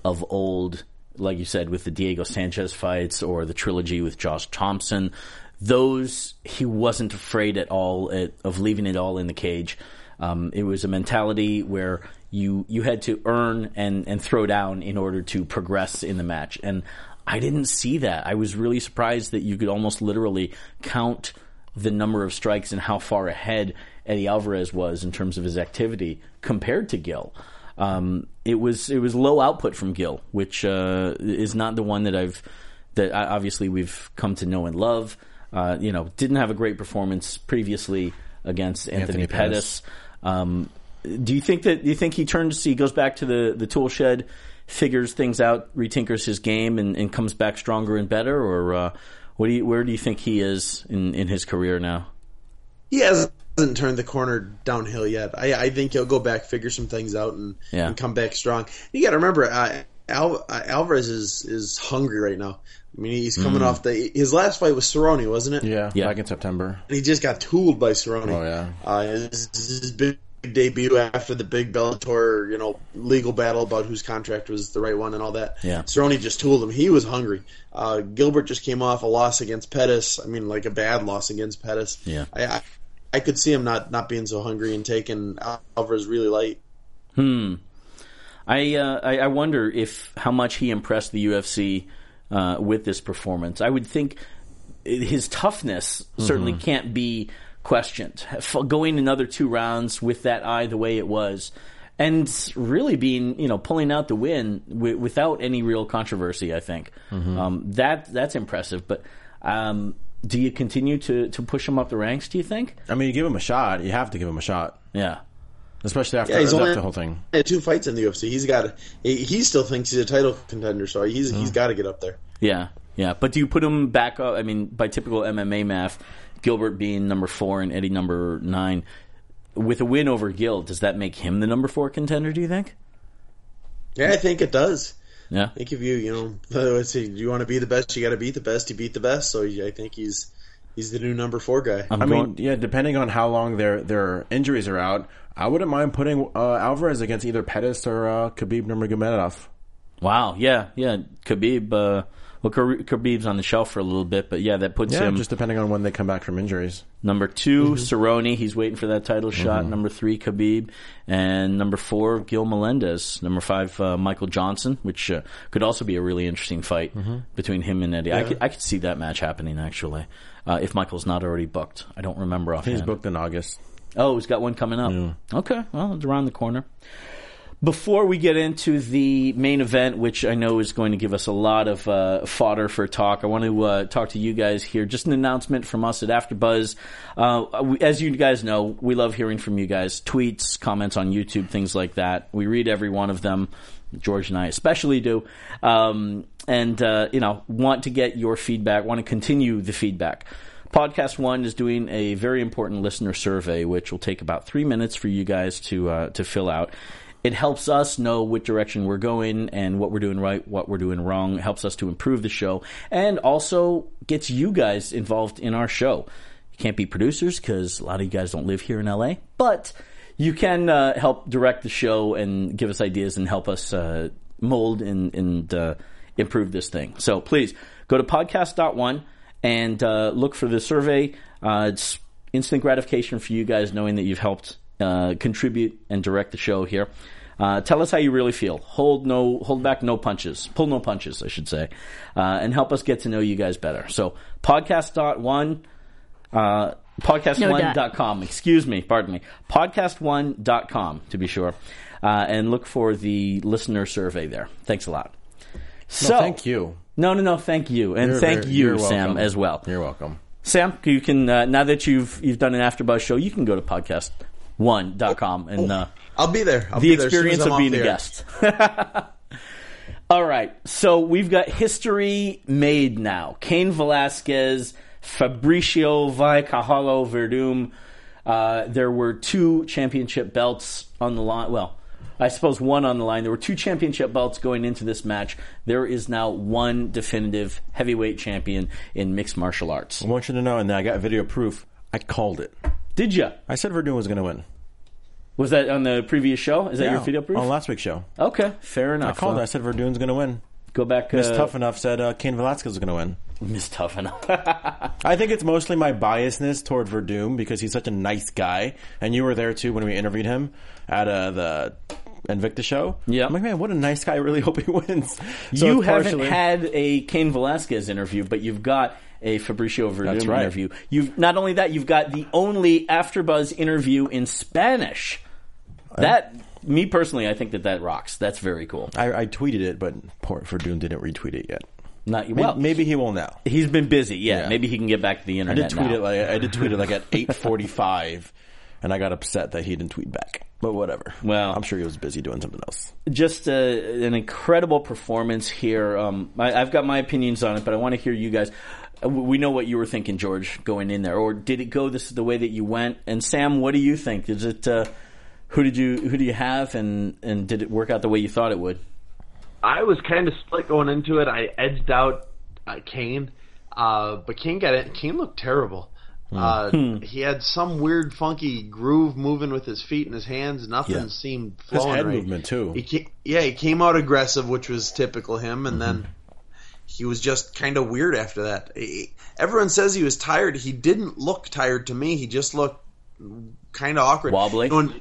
of old, like you said, with the Diego Sanchez fights or the trilogy with Josh Thomson. Those he wasn't afraid at all at, of leaving it all in the cage. Um, it was a mentality where you you had to earn and and throw down in order to progress in the match, and I didn't see that. I was really surprised that you could almost literally count the number of strikes and how far ahead Eddie Alvarez was in terms of his activity compared to Gil. Um, it was it was low output from Gil, which uh, is not the one that I've that obviously we've come to know and love. Uh, you know, didn't have a great performance previously against Anthony, Anthony Pettis. Pettis. Um, do you think that do you think he turns he goes back to the the tool shed, figures things out, retinkers his game, and, and comes back stronger and better, or uh, what do you where do you think he is in, in his career now? He hasn't turned the corner downhill yet. I, I think he'll go back, figure some things out, and, Yeah. and come back strong. You got to remember, uh, Al, uh, Alvarez is is hungry right now. I mean, he's coming off the his last fight was Cerrone, wasn't it? Yeah, Yeah. back in September. And he just got tooled by Cerrone. Oh, yeah. Uh, his, his big debut after the big Bellator, you know, legal battle about whose contract was the right one and all that. Yeah. Cerrone just tooled him. He was hungry. Uh, Gilbert just came off a loss against Pettis. I mean, like a bad loss against Pettis. Yeah. I, I, I could see him not, not being so hungry and taking Alvarez really light. I, uh, I I wonder if how much he impressed the UFC uh, with this performance. I would think his toughness certainly can't be questioned. F- Going another two rounds with that eye the way it was, and really being you know pulling out the win w- without any real controversy. I think um, that that's impressive. But um, do you continue to to push him up the ranks? Do you think? I mean, you give him a shot. You have to give him a shot, Yeah. especially after, Yeah, he's after only- the whole thing. He had two fights in the UFC. He's got. He, he still thinks he's a title contender, so he's he's mm. got to get up there. Yeah, yeah. But do you put him back up? I mean, by typical MMA math, Gilbert being number four and Eddie number nine, with a win over Gil, does that make him the number four contender? Do you think? Yeah, I think it does. Yeah, I think if you you know let's see, you want to be the best, you got to beat the best. He beat the best, so I think he's he's the new number four guy. I'm I going. mean, yeah, depending on how long their their injuries are out, I wouldn't mind putting uh, Alvarez against either Pettis or uh, Khabib Nurmagomedov. wow. Yeah, yeah. Khabib. Uh, well, Khabib's on the shelf for a little bit, but yeah, that puts Yeah, him just depending on when they come back from injuries. number 2 Cerrone. He's waiting for that title shot. Number three, Khabib, and number four, Gil Melendez. Number five, uh, Michael Johnson, which uh, could also be a really interesting fight between him and Eddie. I could I could see that match happening actually, uh, if Michael's not already booked. I don't remember offhand. He's booked in August. Oh, he's got one coming up. Okay, well, it's around the corner. Before we get into the main event, which I know is going to give us a lot of uh, fodder for talk, I want to uh, talk to you guys here. Just an announcement from us at AfterBuzz. Uh, we, as you guys know, we love hearing from you guys. Tweets, comments on YouTube, things like that. We read every one of them. George and I especially do. Um, and, uh, you know, want to get your feedback, want to continue the feedback. Podcast One is doing a very important listener survey, which will take about three minutes for you guys to uh, to fill out. It helps us know which direction we're going and what we're doing right, what we're doing wrong. It helps us to improve the show, and also gets you guys involved in our show. You can't be producers because a lot of you guys don't live here in LA, but you can uh, help direct the show and give us ideas and help us uh, mold and, and uh, improve this thing. So please go to podcast.one and uh, look for the survey. Uh, it's instant gratification for you guys knowing that you've helped uh, contribute and direct the show here. Uh, tell us how you really feel. Hold no, hold back no punches. Pull no punches, I should say, uh, and help us get to know you guys better. So podcast.one, uh, podcast1.com, excuse me, pardon me, podcast1.com to be sure, uh, and look for the listener survey there. Thanks a lot. So, No, thank you. No, no, no, thank you. And You're thank very- you, you're Sam, welcome. as well. You're welcome. Sam, you can, uh, now that you've, you've done an AfterBuzz show, you can go to podcast1.com and, uh, I'll be there. I'll the be there experience as of being a guest. All right, so we've got history made now. Cain Velasquez, Fabricio Vaicajalo Werdum. Uh, there were two championship belts on the line. Well, I suppose one on the line. There were two championship belts going into this match. There is now one definitive heavyweight champion in mixed martial arts. I want you to know, and I got video proof. I called it. Did you? I said Werdum was going to win. Was that on the previous show? Is that your Yeah, video proof? On last week's show. okay, fair enough. I called it. I said Werdum's going to win. go back. Miss uh, Tough Enough said uh, Cain Velasquez is going to win. Miss Tough enough. I think it's mostly my biasness toward Werdum because he's such a nice guy, and you were there too when we interviewed him at uh, the Invicta show. Yeah. I'm like, man, what a nice guy! I really hope he wins. So you it's haven't partially- had a Cain Velasquez interview, but you've got a Fabricio That's right. interview. You've not only that, you've got the only AfterBuzz interview in Spanish. That me personally, I think that that rocks. That's very cool. I, I tweeted it, but poor Werdum didn't retweet it yet. Not well. maybe he will now. he's been busy. Yeah, Yeah. maybe he can get back to the I internet. did tweet now. it like I did tweet it like at eight forty five, and I got upset that he didn't tweet back. But whatever. Well- I'm sure he was busy doing something else. just uh an incredible performance here. Um, I, I've got my opinions on it, but I want to hear you guys. Uh, We know what you were thinking, George, going in there, or did it go this the way that you went? And Sam, what do you think? Is it uh, who did you who do you have, and and did it work out the way you thought it would? I was kind of split going into it. I edged out uh, Cain, uh, but Cain got it. Cain looked terrible. Uh, he had some weird, funky groove moving with his feet and his hands. Nothing Yeah. seemed His flowing head right. movement too. He came, yeah, he came out aggressive, which was typical him, and then he was just kind of weird after that. He- everyone says he was tired. He didn't look tired to me. He just looked kind of awkward, Wobbly? You know, when-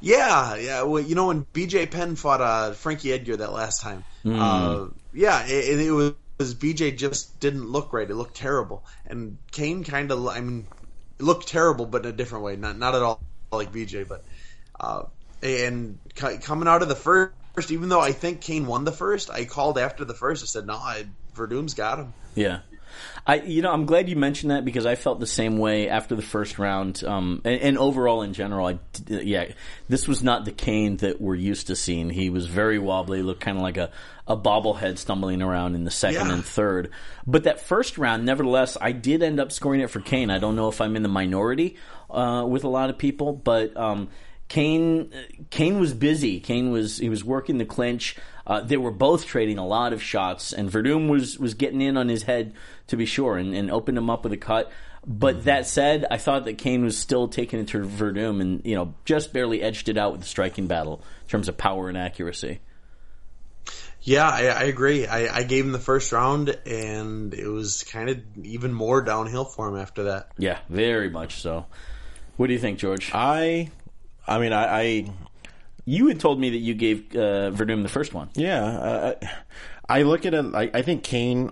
yeah, yeah. Well, you know when BJ Penn fought uh, Frankie Edgar that last time. Uh, yeah, it, it was. BJ just didn't look right. It looked terrible, and Cain kind of. I mean, it looked terrible, but in a different way. Not not at all like BJ, but uh, and coming out of the first, even though I think Cain won the first, I called after the first. I said, "No, I, Werdum's got him." Yeah. I, you know, I'm glad you mentioned that because I felt the same way after the first round, um, and, and overall in general. I, yeah, this was not the Cain that we're used to seeing. He was very wobbly, looked kind of like a, a bobblehead stumbling around in the second Yeah. and third. But that first round, nevertheless, I did end up scoring it for Cain. I don't know if I'm in the minority uh, with a lot of people, but um, Cain Cain was busy. Cain was he was working the clinch. Uh, they were both trading a lot of shots, and Werdum was was getting in on his head to be sure, and, and opened him up with a cut. But that said, I thought that Cain was still taking it to Werdum, and you know just barely edged it out with the striking battle in terms of power and accuracy. Yeah, I, I agree. I, I gave him the first round, and it was kind of even more downhill for him after that. Yeah, very much so. What do you think, George? I, I mean, I, I You had told me that you gave uh, Werdum the first one. Yeah, uh, I look at it. I, I think Cain,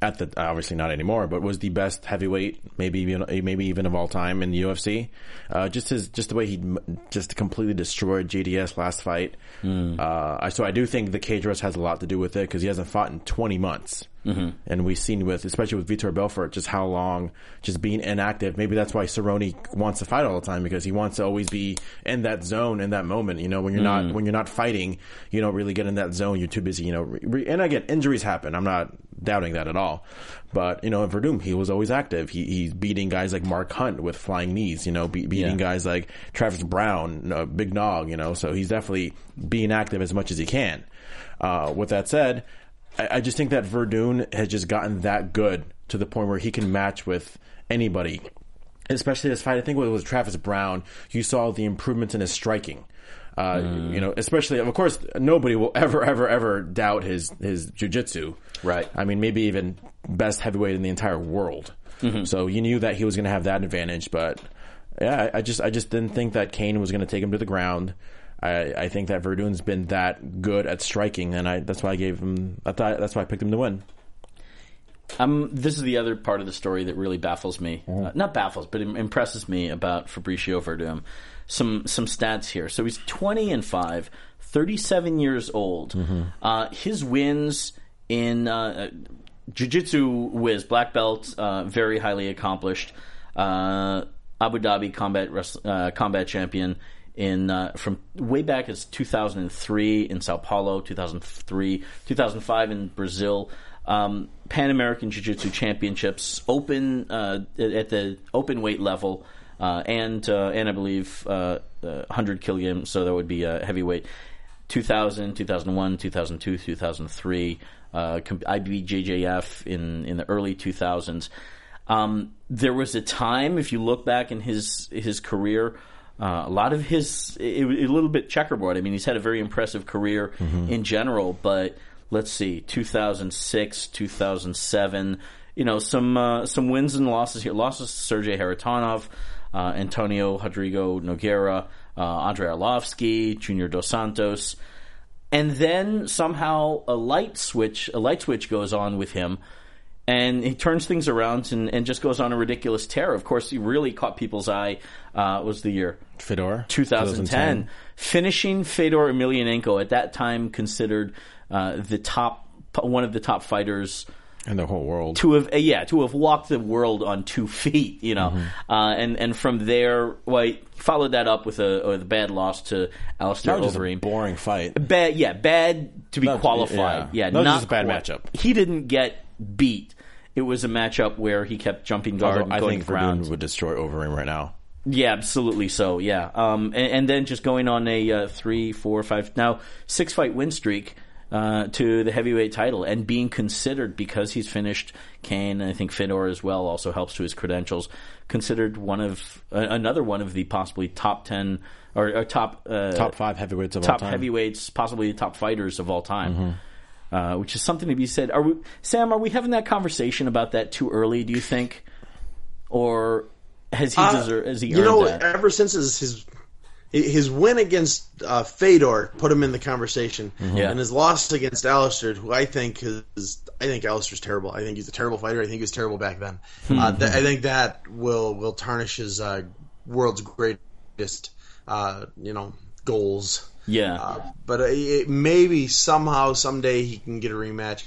at the obviously not anymore, but was the best heavyweight, maybe even maybe even of all time in the UFC. Uh, just his just the way he just completely destroyed JDS last fight. Uh, so I do think the cage rest has a lot to do with it because he hasn't fought in 20 months. Mm-hmm. And we've seen with, especially with Vitor Belfort, just how long just being inactive. Maybe that's why Cerrone wants to fight all the time because he wants to always be in that zone in that moment. You know, when you're not when you're not fighting, you don't really get in that zone. You're too busy. You know, re- re- and again, injuries happen. I'm not doubting that at all. But you know, in Werdum, he was always active. He, he's beating guys like Mark Hunt with flying knees. You know, be, beating Yeah. guys like Travis Browne, uh, Big Nog. You know, so he's definitely being active as much as he can. Uh, with that said, I, I just think that Werdum has just gotten that good to the point where he can match with anybody especially this fight. I think it was Travis Browne. You saw the improvements in his striking. Uh, You know, especially of course, nobody will ever, ever, ever doubt his his jujitsu. Right. I mean, maybe even best heavyweight in the entire world. So you knew that he was going to have that advantage, but yeah, I, I just I just didn't think that Cain was going to take him to the ground. I, I think that Werdum's been that good at striking, and I that's why I gave him. I thought that's why I picked him to win. Um, this is the other part of the story that really baffles me. Mm-hmm. Uh, not baffles, but impresses me about Fabricio Werdum. Some some stats here. So he's 20 and 5, 37 years old. Mm-hmm. Uh, his wins in uh, jiu-jitsu whiz, black belt, uh, very highly accomplished. Uh, Abu Dhabi combat uh, combat champion in uh, from way back as 2003 in Sao Paulo, 2003, 2005 in Brazil. Um, Pan American Jiu Jitsu Championships, open uh, at the open weight level, uh, and uh, and I believe uh, uh, 100 kilograms, so that would be uh, heavyweight. 2000, 2001, 2002, 2003, uh, IBJJF in in the early 2000s. Um, there was a time, if you look back in his his career, uh, a lot of his it, a little bit checkerboard. I mean, he's had a very impressive career in general, but let's see, 2006, 2007, you know, some uh, some wins and losses here. Losses to Sergey Kharitonov, uh, Antonio Rodrigo Nogueira, uh, Andrei Arlovski, Junior Dos Santos, and then somehow a light switch a light switch goes on with him. And he turns things around and, and just goes on a ridiculous tear. Of course, he really caught people's eye. Uh, was the year Fedor, 2010, finishing Fedor Emelianenko at that time considered uh, the top one of the top fighters in the whole world. to have uh, yeah to have walked the world on two feet, you know, Mm-hmm. uh, and and from there, well, he followed that up with a, with a bad loss to Alistair that was just a Overeem. boring fight. Bad, yeah, bad to be qualified. yeah. Yeah, not just a bad qual- matchup. He didn't get beat. It was a matchup where he kept jumping guard Although and I going think ground. Werdum would destroy Overeem right now. Yeah, absolutely. So yeah, um, and, and then just going on a uh, three, four, five, now six fight win streak uh, to the heavyweight title, and being considered because he's finished Kane, and I think Fedor as well also helps to his credentials. Considered one of uh, another one of the possibly top ten or, or top uh, Top five heavyweights of all top time. heavyweights, possibly top fighters of all time. Uh, which is something to be said. Are we, Sam? Are we having that conversation about that too early? Do you think, or has he Uh, deserved? Has he you know, that? ever since his his, his win against uh, Fedor put him in the conversation, Yeah. and his loss against Alistair, who I think is, I think Alistair's terrible. I think he's a terrible fighter. I think he was terrible back then. Hmm. Uh, th- I think that will will tarnish his uh, world's greatest, uh, you know, goals. Yeah. Uh, but uh, it, maybe somehow someday he can get a rematch.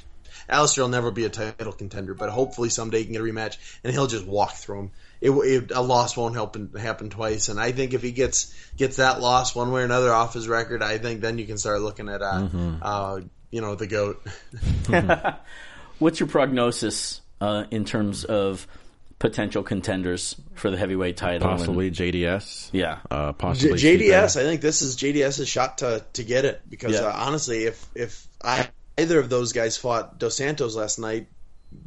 Alistair will never be a title contender, but hopefully someday he can get a rematch, and he'll just walk through him. It, it, a loss won't happen happen twice, and I think if he gets gets that loss one way or another off his record, I think then you can start looking at uh, uh, you know the goat. What's your prognosis uh, in terms of potential contenders for the heavyweight title? and- Possibly JDS. yeah. Uh, J- possibly JDS, I think this is JDS's shot to to get it because Yeah. uh, honestly, if if I, either of those guys fought Dos Santos last night,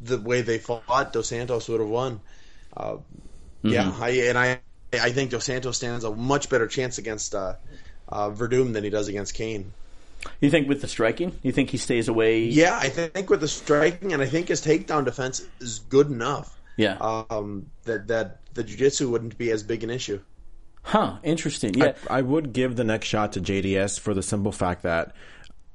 the way they fought, Dos Santos would have won. Uh, Yeah, I, and I I think Dos Santos stands a much better chance against uh, uh, Werdum than he does against Kane. You think with the striking? You think he stays away? Yeah, I think with the striking, and I think his takedown defense is good enough. Yeah. Um, that that the jiu-jitsu wouldn't be as big an issue. huh. Interesting. Yeah. I, I would give the next shot to JDS for the simple fact that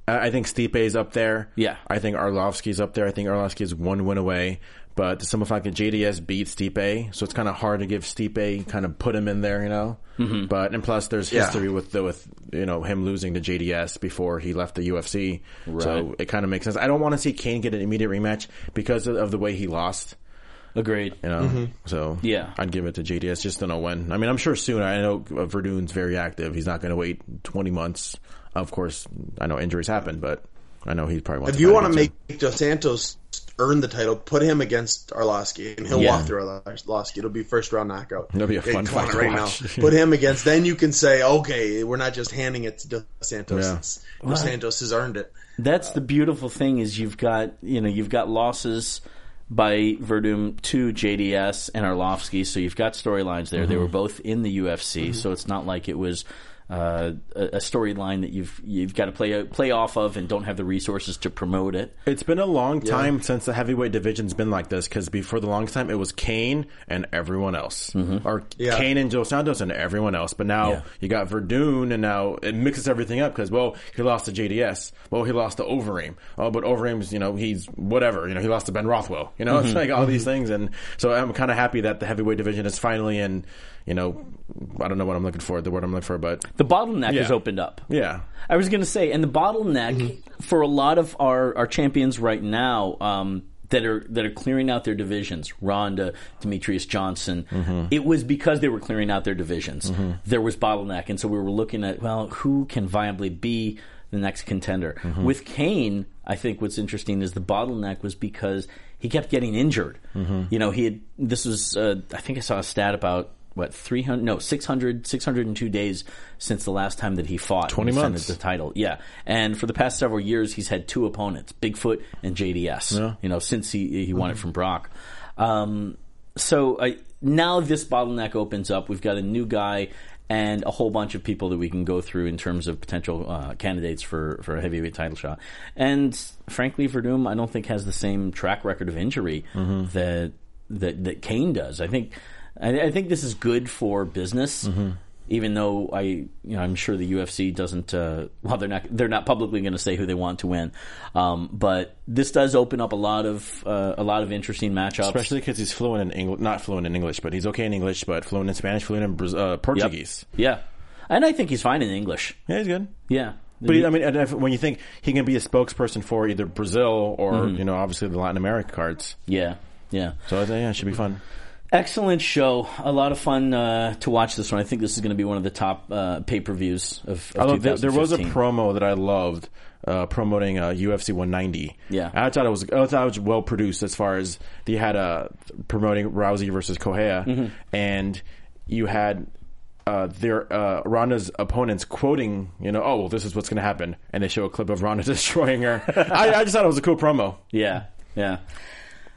I I think is up there. Yeah. I think Arlovski's up there. I think Arlovski is one win away. But the simple fact that JDS beat Stipe, so it's kind of hard to give Stipe kind of put him in there, you know. Mm-hmm. But and plus, there's Yeah. history with the with you know him losing to JDS before he left the UFC, so it kind of makes sense. I don't want to see Cain get an immediate rematch because of, of the way he lost. Agreed. You know, so Yeah. I'd give it to JDS just to know when. I mean, I'm sure soon. I know uh, Werdum's very active. He's not going to wait 20 months. Of course, I know injuries happen, but I know he probably wants. If you want to fight make Dos Santos earn the title, put him against Arlovski, and he'll Yeah. walk through Arlovski. It'll be first round knockout. That'll be a fun come fight to right watch. now. Put him against. Then you can say, okay, we're not just handing it to Dos Santos. Yeah. It's- Dos Santos has earned it. That's the beautiful thing is you've got you know you've got losses by Werdum to JDS and Arlovski, so you've got storylines there. They mm-hmm. were both in the UFC, mm-hmm. so it's not like it was uh, a, a storyline that you've you've got to play play off of and don't have the resources to promote it. It's been a long time since the heavyweight division's been like this because before the longest time it was Cain and everyone else, mm-hmm. or Yeah. Cain and Dos Santos and everyone else. But now Yeah. you got Werdum, and now it mixes everything up because well he lost to JDS, well he lost to Overeem, oh but Overeem's you know he's whatever you know he lost to Ben Rothwell, you know it's mm-hmm. like all these mm-hmm. things, and so I'm kind of happy that the heavyweight division is finally in. You know, I don't know what I'm looking for, the word I'm looking for, but The bottleneck Yeah. has opened up. yeah. I was going to say, and the bottleneck mm-hmm. for a lot of our, our champions right now um, that are that are clearing out their divisions, Ronda, Demetrious Johnson, mm-hmm. it was because they were clearing out their divisions. Mm-hmm. There was bottleneck, and so we were looking at well, who can viably be the next contender? With Kane, I think what's interesting is the bottleneck was because he kept getting injured. You know, he had this was uh, I think I saw a stat about. What 300 no 600 602 days since the last time that he fought 20 He months. the title. Yeah, and for the past several years, he's had two opponents: Bigfoot and JDS. You know, since he he won it from Brock. Um, so I, now this bottleneck opens up. We've got a new guy and a whole bunch of people that we can go through in terms of potential uh, candidates for for a heavyweight title shot. And frankly, Werdum, I don't think has the same track record of injury that that that Cain does. I think I, I think this is good for business even though I, you know, I'm sure the UFC doesn't. Uh, well, they're not. They're not publicly going to say who they want to win. Um, but this does open up a lot of uh, a lot of interesting matchups. Especially because he's fluent in English, not fluent in English, but he's okay in English, but fluent in Spanish, fluent in uh, Yep. Portuguese. Yeah, and I think he's fine in English. Yeah, he's good. Yeah, But I mean, if, when you think he can be a spokesperson for either Brazil or Mm-hmm. you know, obviously the Latin America cards, yeah, yeah. so I think yeah, it should be fun. Excellent show. A lot of fun uh, to watch this one. I think this is going to be one of the top uh, pay per views of, of Although there, there was a promo that I loved uh, promoting uh, UFC 190. Yeah. I thought it was I thought it was well produced as far as they had uh, promoting Rousey versus Correia, Mm-hmm. and you had. Uh, their uh, Ronda's opponents quoting, you know, oh well, this is what's going to happen, and they show a clip of Ronda destroying her. I, I just thought it was a cool promo. Yeah, yeah.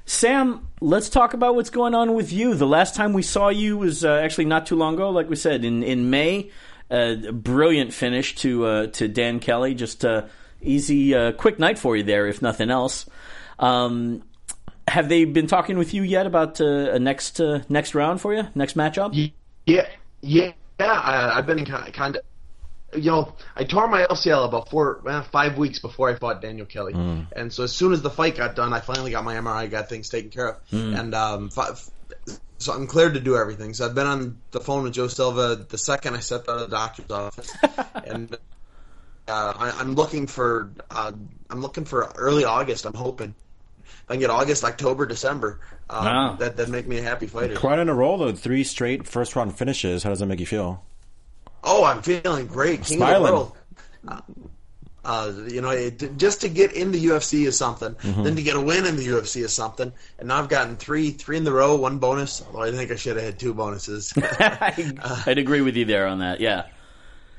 Sam, let's talk about what's going on with you. The last time we saw you was uh, actually not too long ago, like we said in in May. Uh, brilliant finish to uh, to Dan Kelly. Just uh, easy, uh, quick night for you there, if nothing else. Um, have they been talking with you yet about uh, a next next round for you, next matchup? Yeah, yeah, yeah. I, I've been kind of, you know, I tore my LCL about four, eh, five weeks before I fought Daniel Kelly, and so as soon as the fight got done, I finally got my MRI, got things taken care of, and um, fi- so I'm cleared to do everything. So I've been on the phone with Joe Silva the second I stepped out of the doctor's office, and uh, I, I'm looking for, uh, I'm looking for early August. I'm hoping. If I can get August, October, December. Um, Wow. That that make me a happy fighter. Quite on a roll though. Three straight first round finishes. How does that make you feel? Oh, I'm feeling great. King Smiling. of the world. Uh, uh, you know, it, just to get in the UFC is something. Mm-hmm. Then to get a win in the UFC is something. And now I've gotten three, three in the row, one bonus. Although I think I should have had two bonuses. I'd agree with you there on that. Yeah.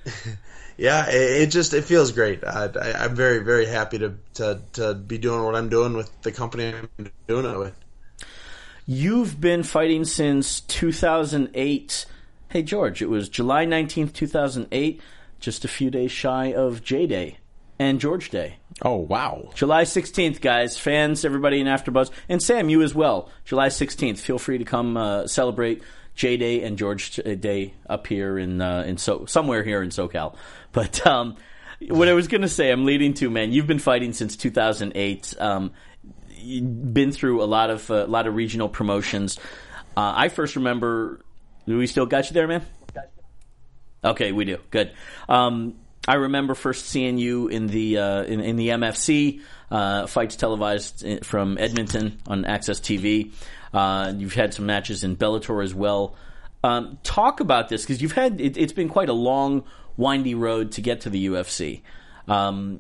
yeah, it, it just it feels great. I, I, I'm very, very happy to, to to be doing what I'm doing with the company I'm doing it with. You've been fighting since 2008. Hey, George, it was July 19th, 2008, just a few days shy of J Day and George Day. Oh wow! July 16th, guys, fans, everybody in AfterBuzz, and Sam, you as well. July 16th. Feel free to come uh, celebrate J Day and George Day up here in uh, in so somewhere here in SoCal. But um, what I was going to say, I'm leading to, man. You've been fighting since 2008. Um, been through a lot of a lot of regional promotions. Uh, I first remember. Do we still got you there, man? Okay, we do. Good. Um, I remember first seeing you in the uh, in, in the MFC uh, fights televised from Edmonton on AXS TV. Uh, you've had some matches in Bellator as well. Um, talk about this because you've had it, it's been quite a long, windy road to get to the UFC. Um,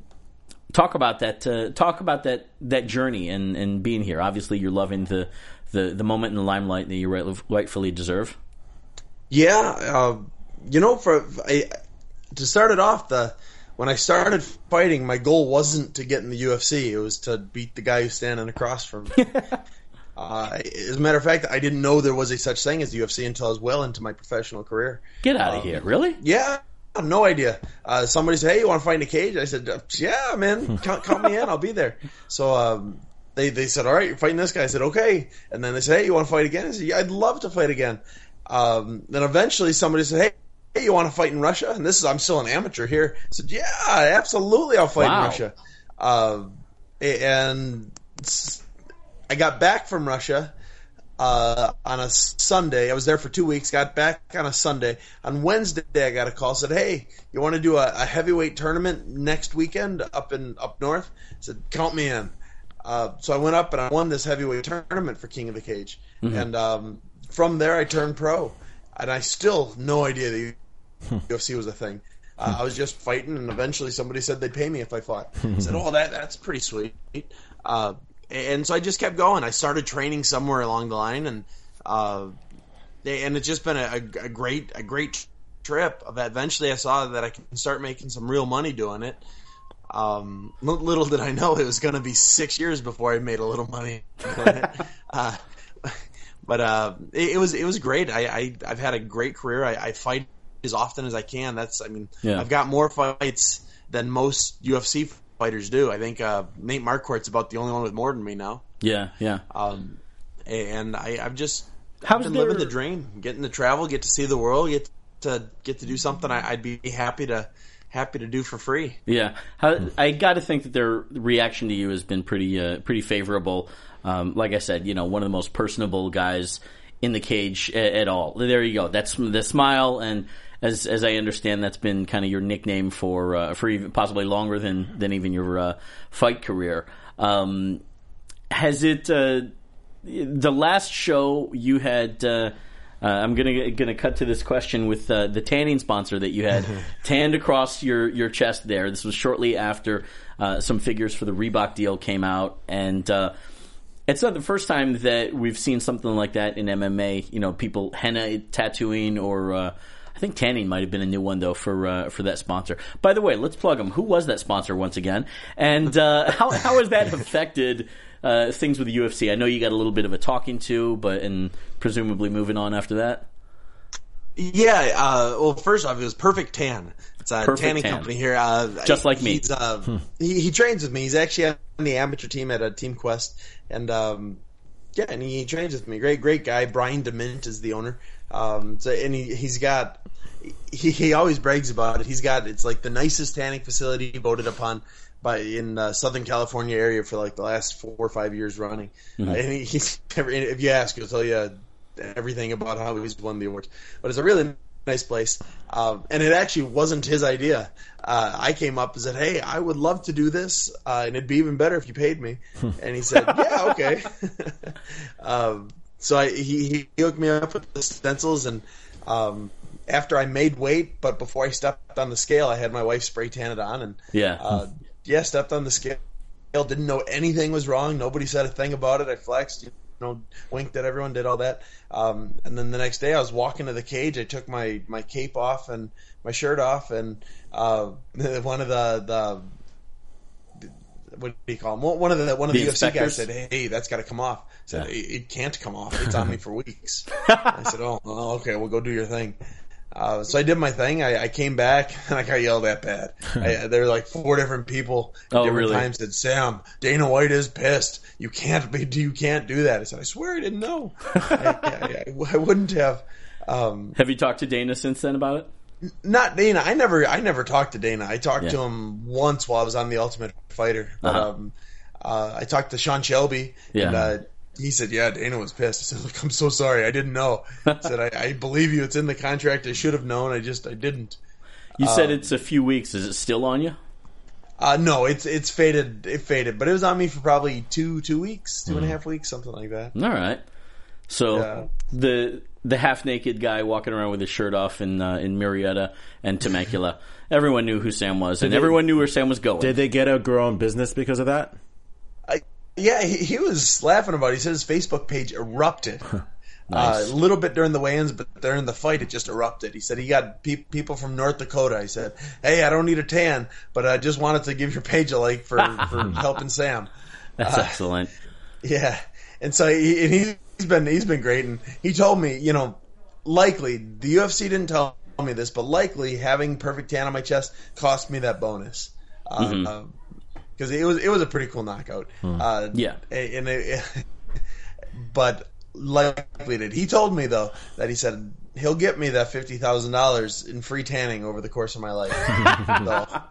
talk about that. Uh, talk about that that journey and, and being here. Obviously, you're loving the the, the moment in the limelight that you rightfully deserve. Yeah, uh, you know, for I, to start it off, the when I started fighting, my goal wasn't to get in the UFC; it was to beat the guy who's standing across from me. Uh, as a matter of fact, I didn't know there was a such thing as the UFC until I was well into my professional career. Get out of here! Really? Yeah, no idea. Uh, somebody said, "Hey, you want to fight in a cage?" I said, "Yeah, man, count, count me in. I'll be there." So um, they they said, "All right, you're fighting this guy." I said, "Okay." And then they said, "Hey, you want to fight again?" I said, "Yeah, I'd love to fight again." Um, then eventually somebody said, "Hey." Hey, you want to fight in Russia? And this is I'm still an amateur here. I said, "Yeah, absolutely, I'll fight Wow. in Russia." Uh, and I got back from Russia uh, on a Sunday. I was there for two weeks. Got back on a Sunday. On Wednesday, I got a call. Said, "Hey, you want to do a, a heavyweight tournament next weekend up in up north?" I said, "Count me in." Uh, so I went up and I won this heavyweight tournament for King of the Cage, and um, from there I turned pro. And I still no idea the UFC was a thing. Uh, I was just fighting, and eventually somebody said they'd pay me if I fought. I said, "Oh, that that's pretty sweet." Uh, and so I just kept going. I started training somewhere along the line, and uh, and it's just been a, a, great a great trip. Eventually, I saw that I can start making some real money doing it. Um, little did I know it was going to be six years before I made a little money doing it. uh, but uh, it, it was it was great. I, I I've had a great career. I, I fight as often as I can. That's I mean Yeah. I've got more fights than most UFC fighters do. I think uh, Nate Marquardt's about the only one with more than me now. Yeah, yeah. Um, and I, I've just How's been there- living the dream, getting to travel, get to see the world, get to get to do something I, I'd be happy to happy to do for free. Yeah, How, I got to think that their reaction to you has been pretty uh, pretty favorable. Um, like I said, you know, one of the most personable guys in the cage at, at all. There you go. That's the smile, and as as I understand, that's been kind of your nickname for uh, for even possibly longer than than even your uh, fight career. Um, has it uh, the last show you had? Uh, uh, I'm gonna gonna cut to this question with uh, the tanning sponsor that you had tanned across your your chest. There, this was shortly after uh, some figures for the Reebok deal came out, and uh, it's not the first time that we've seen something like that in MMA. You know, people henna tattooing or. Uh, I think tanning might have been a new one though for uh, for that sponsor. By the way, let's plug them. Who was that sponsor once again? And uh, how how has that affected uh, things with the UFC? I know you got a little bit of a talking to, but and presumably moving on after that. Yeah, uh, well, first off, it was Perfect Tan. It's a Perfect tanning Tan. company here. Uh, Just like me. Uh, he, he trains with me. He's actually on the amateur team at a Team Quest, and um, yeah, and he trains with me. Great, great guy. Brian Demint is the owner. Um, so, and he he's got he he always brags about it. He's got it's like the nicest tanning facility voted upon by in uh, Southern California area for like the last four or five years running. Uh, and he, he's if you ask, he'll tell you everything about how he's won the awards. But it's a really nice place, um, and it actually wasn't his idea. Uh, I came up and said, "Hey, I would love to do this, uh, and it'd be even better if you paid me." and he said, "Yeah, okay." um, so I, he he hooked me up with the stencils, and um, after I made weight, but before I stepped on the scale, I had my wife spray tan it on, and Yeah. uh, yeah, stepped on the scale. Didn't know anything was wrong. Nobody said a thing about it. I flexed, you know, winked at everyone, did all that. Um, and then the next day, I was walking to the cage. I took my my cape off and my shirt off, and uh, one of the the what do you call him? One of the one of The the, UFC inspectors? guys said, "Hey, that's got to come off." I said, Yeah. it, "It can't come off. It's on me for weeks." I said, "Oh, okay. Well, go do your thing." Uh, so I did my thing. I, I came back and I got yelled at bad. I, there were like four different people at Oh, different really? times said, "Sam, Dana White is pissed. You can't be. You can't do that." I said, "I swear I didn't know. I, I, wouldn't have." Um, Have you talked to Dana since then about it? not Dana. I never, I never talked to Dana. I talked Yeah. to him once while I was on the Ultimate Fighter. But Uh-huh. um, uh, I talked to Sean Shelby, Yeah. and uh, he said, "Yeah, Dana was pissed." I said, "Look, I'm so sorry. I didn't know." I said, I, "I believe you. It's in the contract. I should have known. I just, I didn't." You Um, said it's a few weeks. Is it still on you? Uh, no, it's it's faded. It faded, but it was on me for probably two two weeks, two and a half weeks, something like that. All right. So Yeah. the the half naked guy walking around with his shirt off in uh, in Murrieta and Temecula, everyone knew who Sam was, and they- everyone knew where Sam was going. Did they get a grow in business because of that? Yeah, he, he was laughing about. it. He said his Facebook page erupted. Nice. Uh, a little bit during the weigh-ins, but during the fight, it just erupted. He said he got pe- people from North Dakota. He said, "Hey, I don't need a tan, but I just wanted to give your page a like for, for helping Sam." That's excellent. Yeah, and so he, and he's been he's been great, and he told me, you know, likely the UFC didn't tell me this, but likely having perfect tan on my chest cost me that bonus. Mm-hmm. uh, 'cause it was it was a pretty cool knockout. Uh, Yeah. and it, but likely did. He told me though that he said he'll get me that fifty thousand dollars in free tanning over the course of my life. so,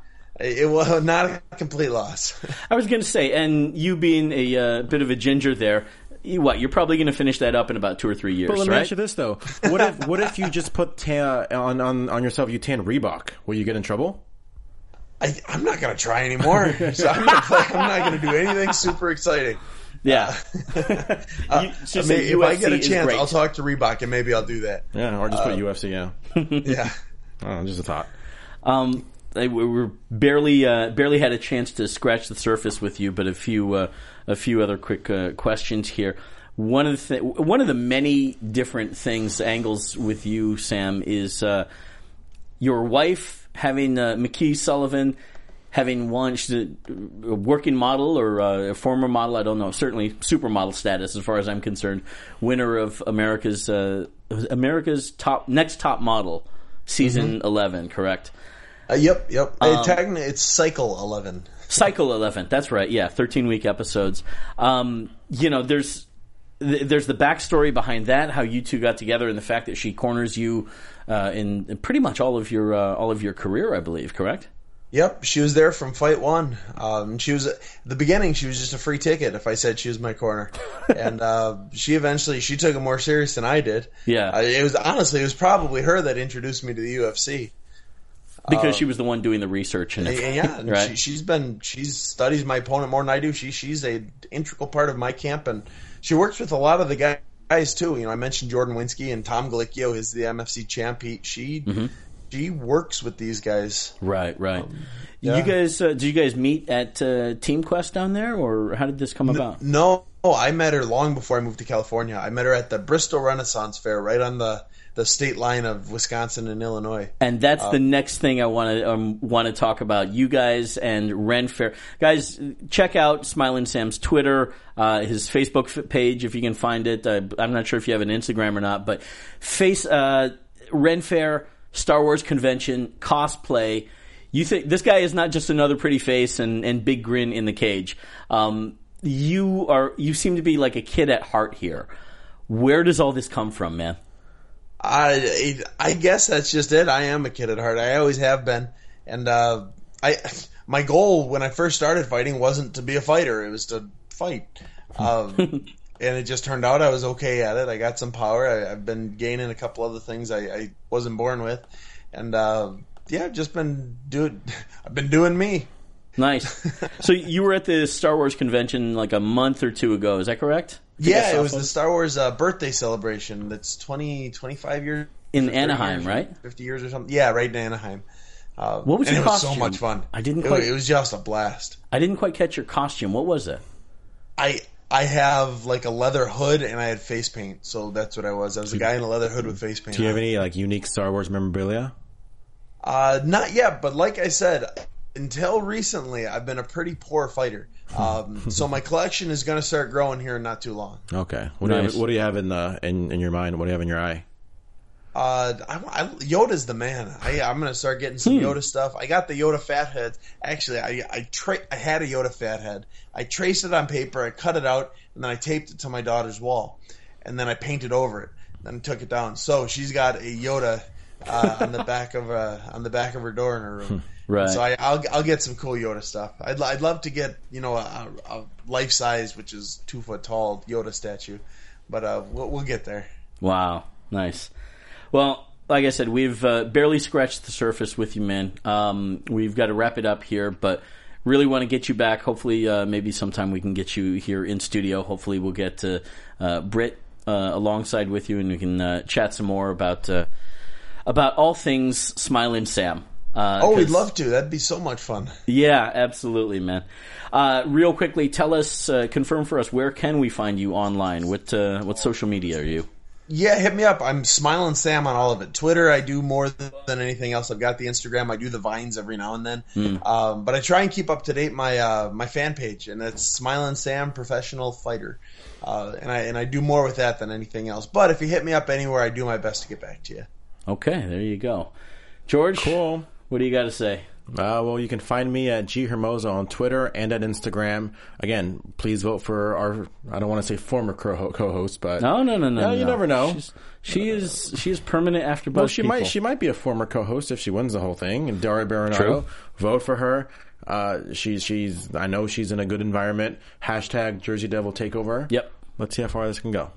it, it was not a complete loss. I was going to say, and you being a uh, bit of a ginger there, you, what you're probably going to finish that up in about two or three years, But let me right? ask you this though: what if what if you just put tan on, on on yourself? You tan Reebok. Will you get in trouble? I, I'm not gonna try anymore. So I'm, gonna play, I'm not gonna do anything super exciting. yeah. Uh, You- just I mean, if I get a chance, I'll talk to Reebok and maybe I'll do that. Yeah, or just put UFC. Yeah, Yeah. oh, just a thought. Um, we were barely uh, barely had a chance to scratch the surface with you, but a few uh, a few other quick uh, questions here. One of the th- one of the many different things angles with you, Sam, is uh, your wife having uh, McKey Sullivan having launched a, working model or uh, a former model, I don't know, certainly supermodel status as far as I'm concerned, winner of America's uh, America's top next top model season 11, correct? Uh, yep. Yep. Um, technically, it's cycle eleven. Cycle 11. That's right. Yeah, 13 week episodes. Um, you know, there's there's the backstory behind that, how you two got together, and the fact that she corners you uh, in, in pretty much all of your uh, all of your career, I believe. Correct? Yep, she was there from fight one. Um, she was at the beginning. She was just a free ticket if I said she was my corner, and uh, she eventually she took it more serious than I did. Yeah. uh, it was honestly it was probably her that introduced me to the UFC. Because she was the one doing the research and yeah, right. she, she's been she's studies my opponent more than I do. She she's a integral part of my camp, and she works with a lot of the guys guys too. You know, I mentioned Jordan Winsky and Tom Gallicchio is the MFC champ. He, she Mm-hmm. she works with these guys. right, right. yeah. You guys, uh, did you guys meet at uh, Team Quest down there, or how did this come about? No, I met her long before I moved to California. I met her at the Bristol Renaissance Faire, right on the the state line of Wisconsin and Illinois. And that's the next thing I want to um, want to talk about. You guys and Ren Fair, guys, check out Smiling Sam's Twitter, uh, his Facebook page if you can find it. Uh, I'm not sure if you have an Instagram or not, but face uh, Ren Fair, Star Wars convention, cosplay. You think this guy is not just another pretty face and, and big grin in the cage. Um, you are you seem to be like a kid at heart here. Where does all this come from, man? I I guess that's just it. I am a kid at heart. I always have been, and uh, I my goal when I first started fighting wasn't to be a fighter. It was to fight. Um, and it just turned out I was okay at it. I got some power. I, I've been gaining a couple other things I, I wasn't born with, and uh, yeah, I've just been doing. I've been doing me. Nice. so you were at the Star Wars convention like a month or two ago. Is that correct? I think I Yeah, it was the. Star Wars uh, birthday celebration. That's 20, 25 years In Anaheim, years, right? Fifty years or something. Yeah, right in Anaheim. Uh, What was and your it was so much fun. I didn't It, quite- it was just a blast. I didn't quite catch your costume. What was it? I I have like a leather hood and I had face paint, so that's what I was. I was a guy in a leather hood with face paint. Do you have any like unique Star Wars memorabilia? Uh, not yet, but like I said, until recently, I've been a pretty poor fighter. Um, so my collection is going to start growing here in not too long. Okay. What do you have, what do you have in the in, in your mind? What do you have in your eye? Uh, I, I, Yoda's the man. I, I'm gonna start getting some Yoda stuff. I got the Yoda fat head. Actually, I I, tra- I had a Yoda fat head. I traced it on paper. I cut it out, and then I taped it to my daughter's wall, and then I painted over it. Then took it down. So she's got a Yoda uh, on the back of uh, on the back of her door in her room. Right. So I, I'll I'll get some cool Yoda stuff. I'd I'd love to get you know a, a life size, which is two foot tall Yoda statue, but uh, we'll, we'll get there. Wow, nice. Well, like I said, we've uh, barely scratched the surface with you, man. Um, we've got to wrap it up here, but really want to get you back. Hopefully, uh, maybe sometime we can get you here in studio. Hopefully, we'll get uh, uh, Britt uh, alongside with you, and we can uh, chat some more about uh, about all things Smiling Sam. Uh, Oh, we'd love to. That'd be so much fun. Yeah, absolutely, man. Uh, real quickly, tell us, uh, confirm for us, where can we find you online? What uh, what social media are you? Yeah, hit me up. I'm smiling Sam on all of it. Twitter, I do more than anything else. I've got the Instagram. I do the vines every now and then, Hmm. um, but I try and keep up to date my uh, my fan page, and it's Smiling Sam Professional Fighter, uh, and I and I do more with that than anything else. But if you hit me up anywhere, I do my best to get back to you. Okay, there you go. George, Cool. What do you got to say? Uh, well, you can find me at G Hermosa on Twitter and at Instagram. Again, please vote for our, I don't want to say former co- co-host, but No, no, no, no. No, you no. never know. She's, she is she is permanent after well, both she people. might she might be a former co-host if she wins the whole thing. And Daria Berenato, True. vote for her. Uh, she's she's I know she's in a good environment. Hashtag Jersey Devil Takeover. Yep. Let's see how far this can go.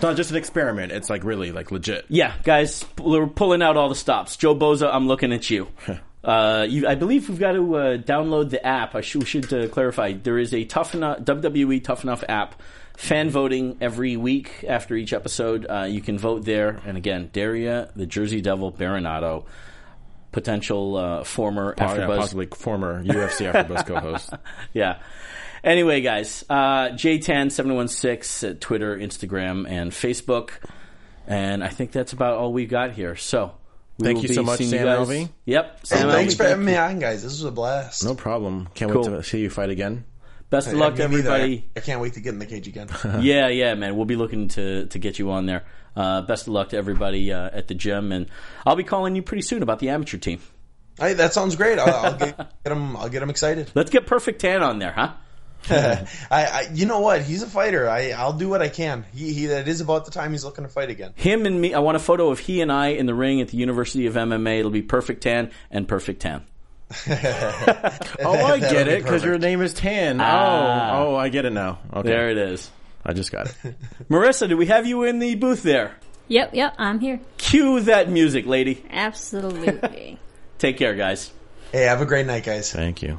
It's not just an experiment. It's like really like legit. Yeah, guys, we're pulling out all the stops. Joe Boza, I'm looking at you. Uh, you, I believe we've got to uh, download the app. I should, we should uh, clarify. There is a tough enough WWE Tough Enough app. Fan voting every week after each episode. Uh, you can vote there. And again, Daria, the Jersey Devil, Berenato, potential uh, former Oh, yeah, possibly former UFC AfterBuzz co-host. yeah. Anyway, guys, uh, J10-716 at Twitter, Instagram, and Facebook. And I think that's about all we've got here. So, we Thank will you be so much, Sam you Alvey. Yep. Sam Hey, thanks Alvey, for having me on, guys. This was a blast. No problem. Can't Cool. wait to see you fight again. Best of luck to Yeah, me neither. everybody. I can't wait to get in the cage again. yeah, yeah, man. We'll be looking to, to get you on there. Uh, best of luck to everybody uh, at the gym. And I'll be calling you pretty soon about the amateur team. Hey, that sounds great. I'll, I'll get, get him. I'll get him excited. Let's get Perfect Tan on there, huh? I, I, you know what? He's a fighter. I, I'll do what I can. He, he, it is about the time he's looking to fight again. Him and me. I want a photo of he and I in the ring at the University of MMA. It'll be Perfect Tan and Perfect Tan. Oh, I get it because your name is Tan. Ah. Oh, oh, I get it now. Okay, There it is. I just got it. Marissa, do we have you in the booth there? Yep, yep, I'm here. Cue that music, lady. Absolutely. Take care, guys. Hey, have a great night, guys. Thank you.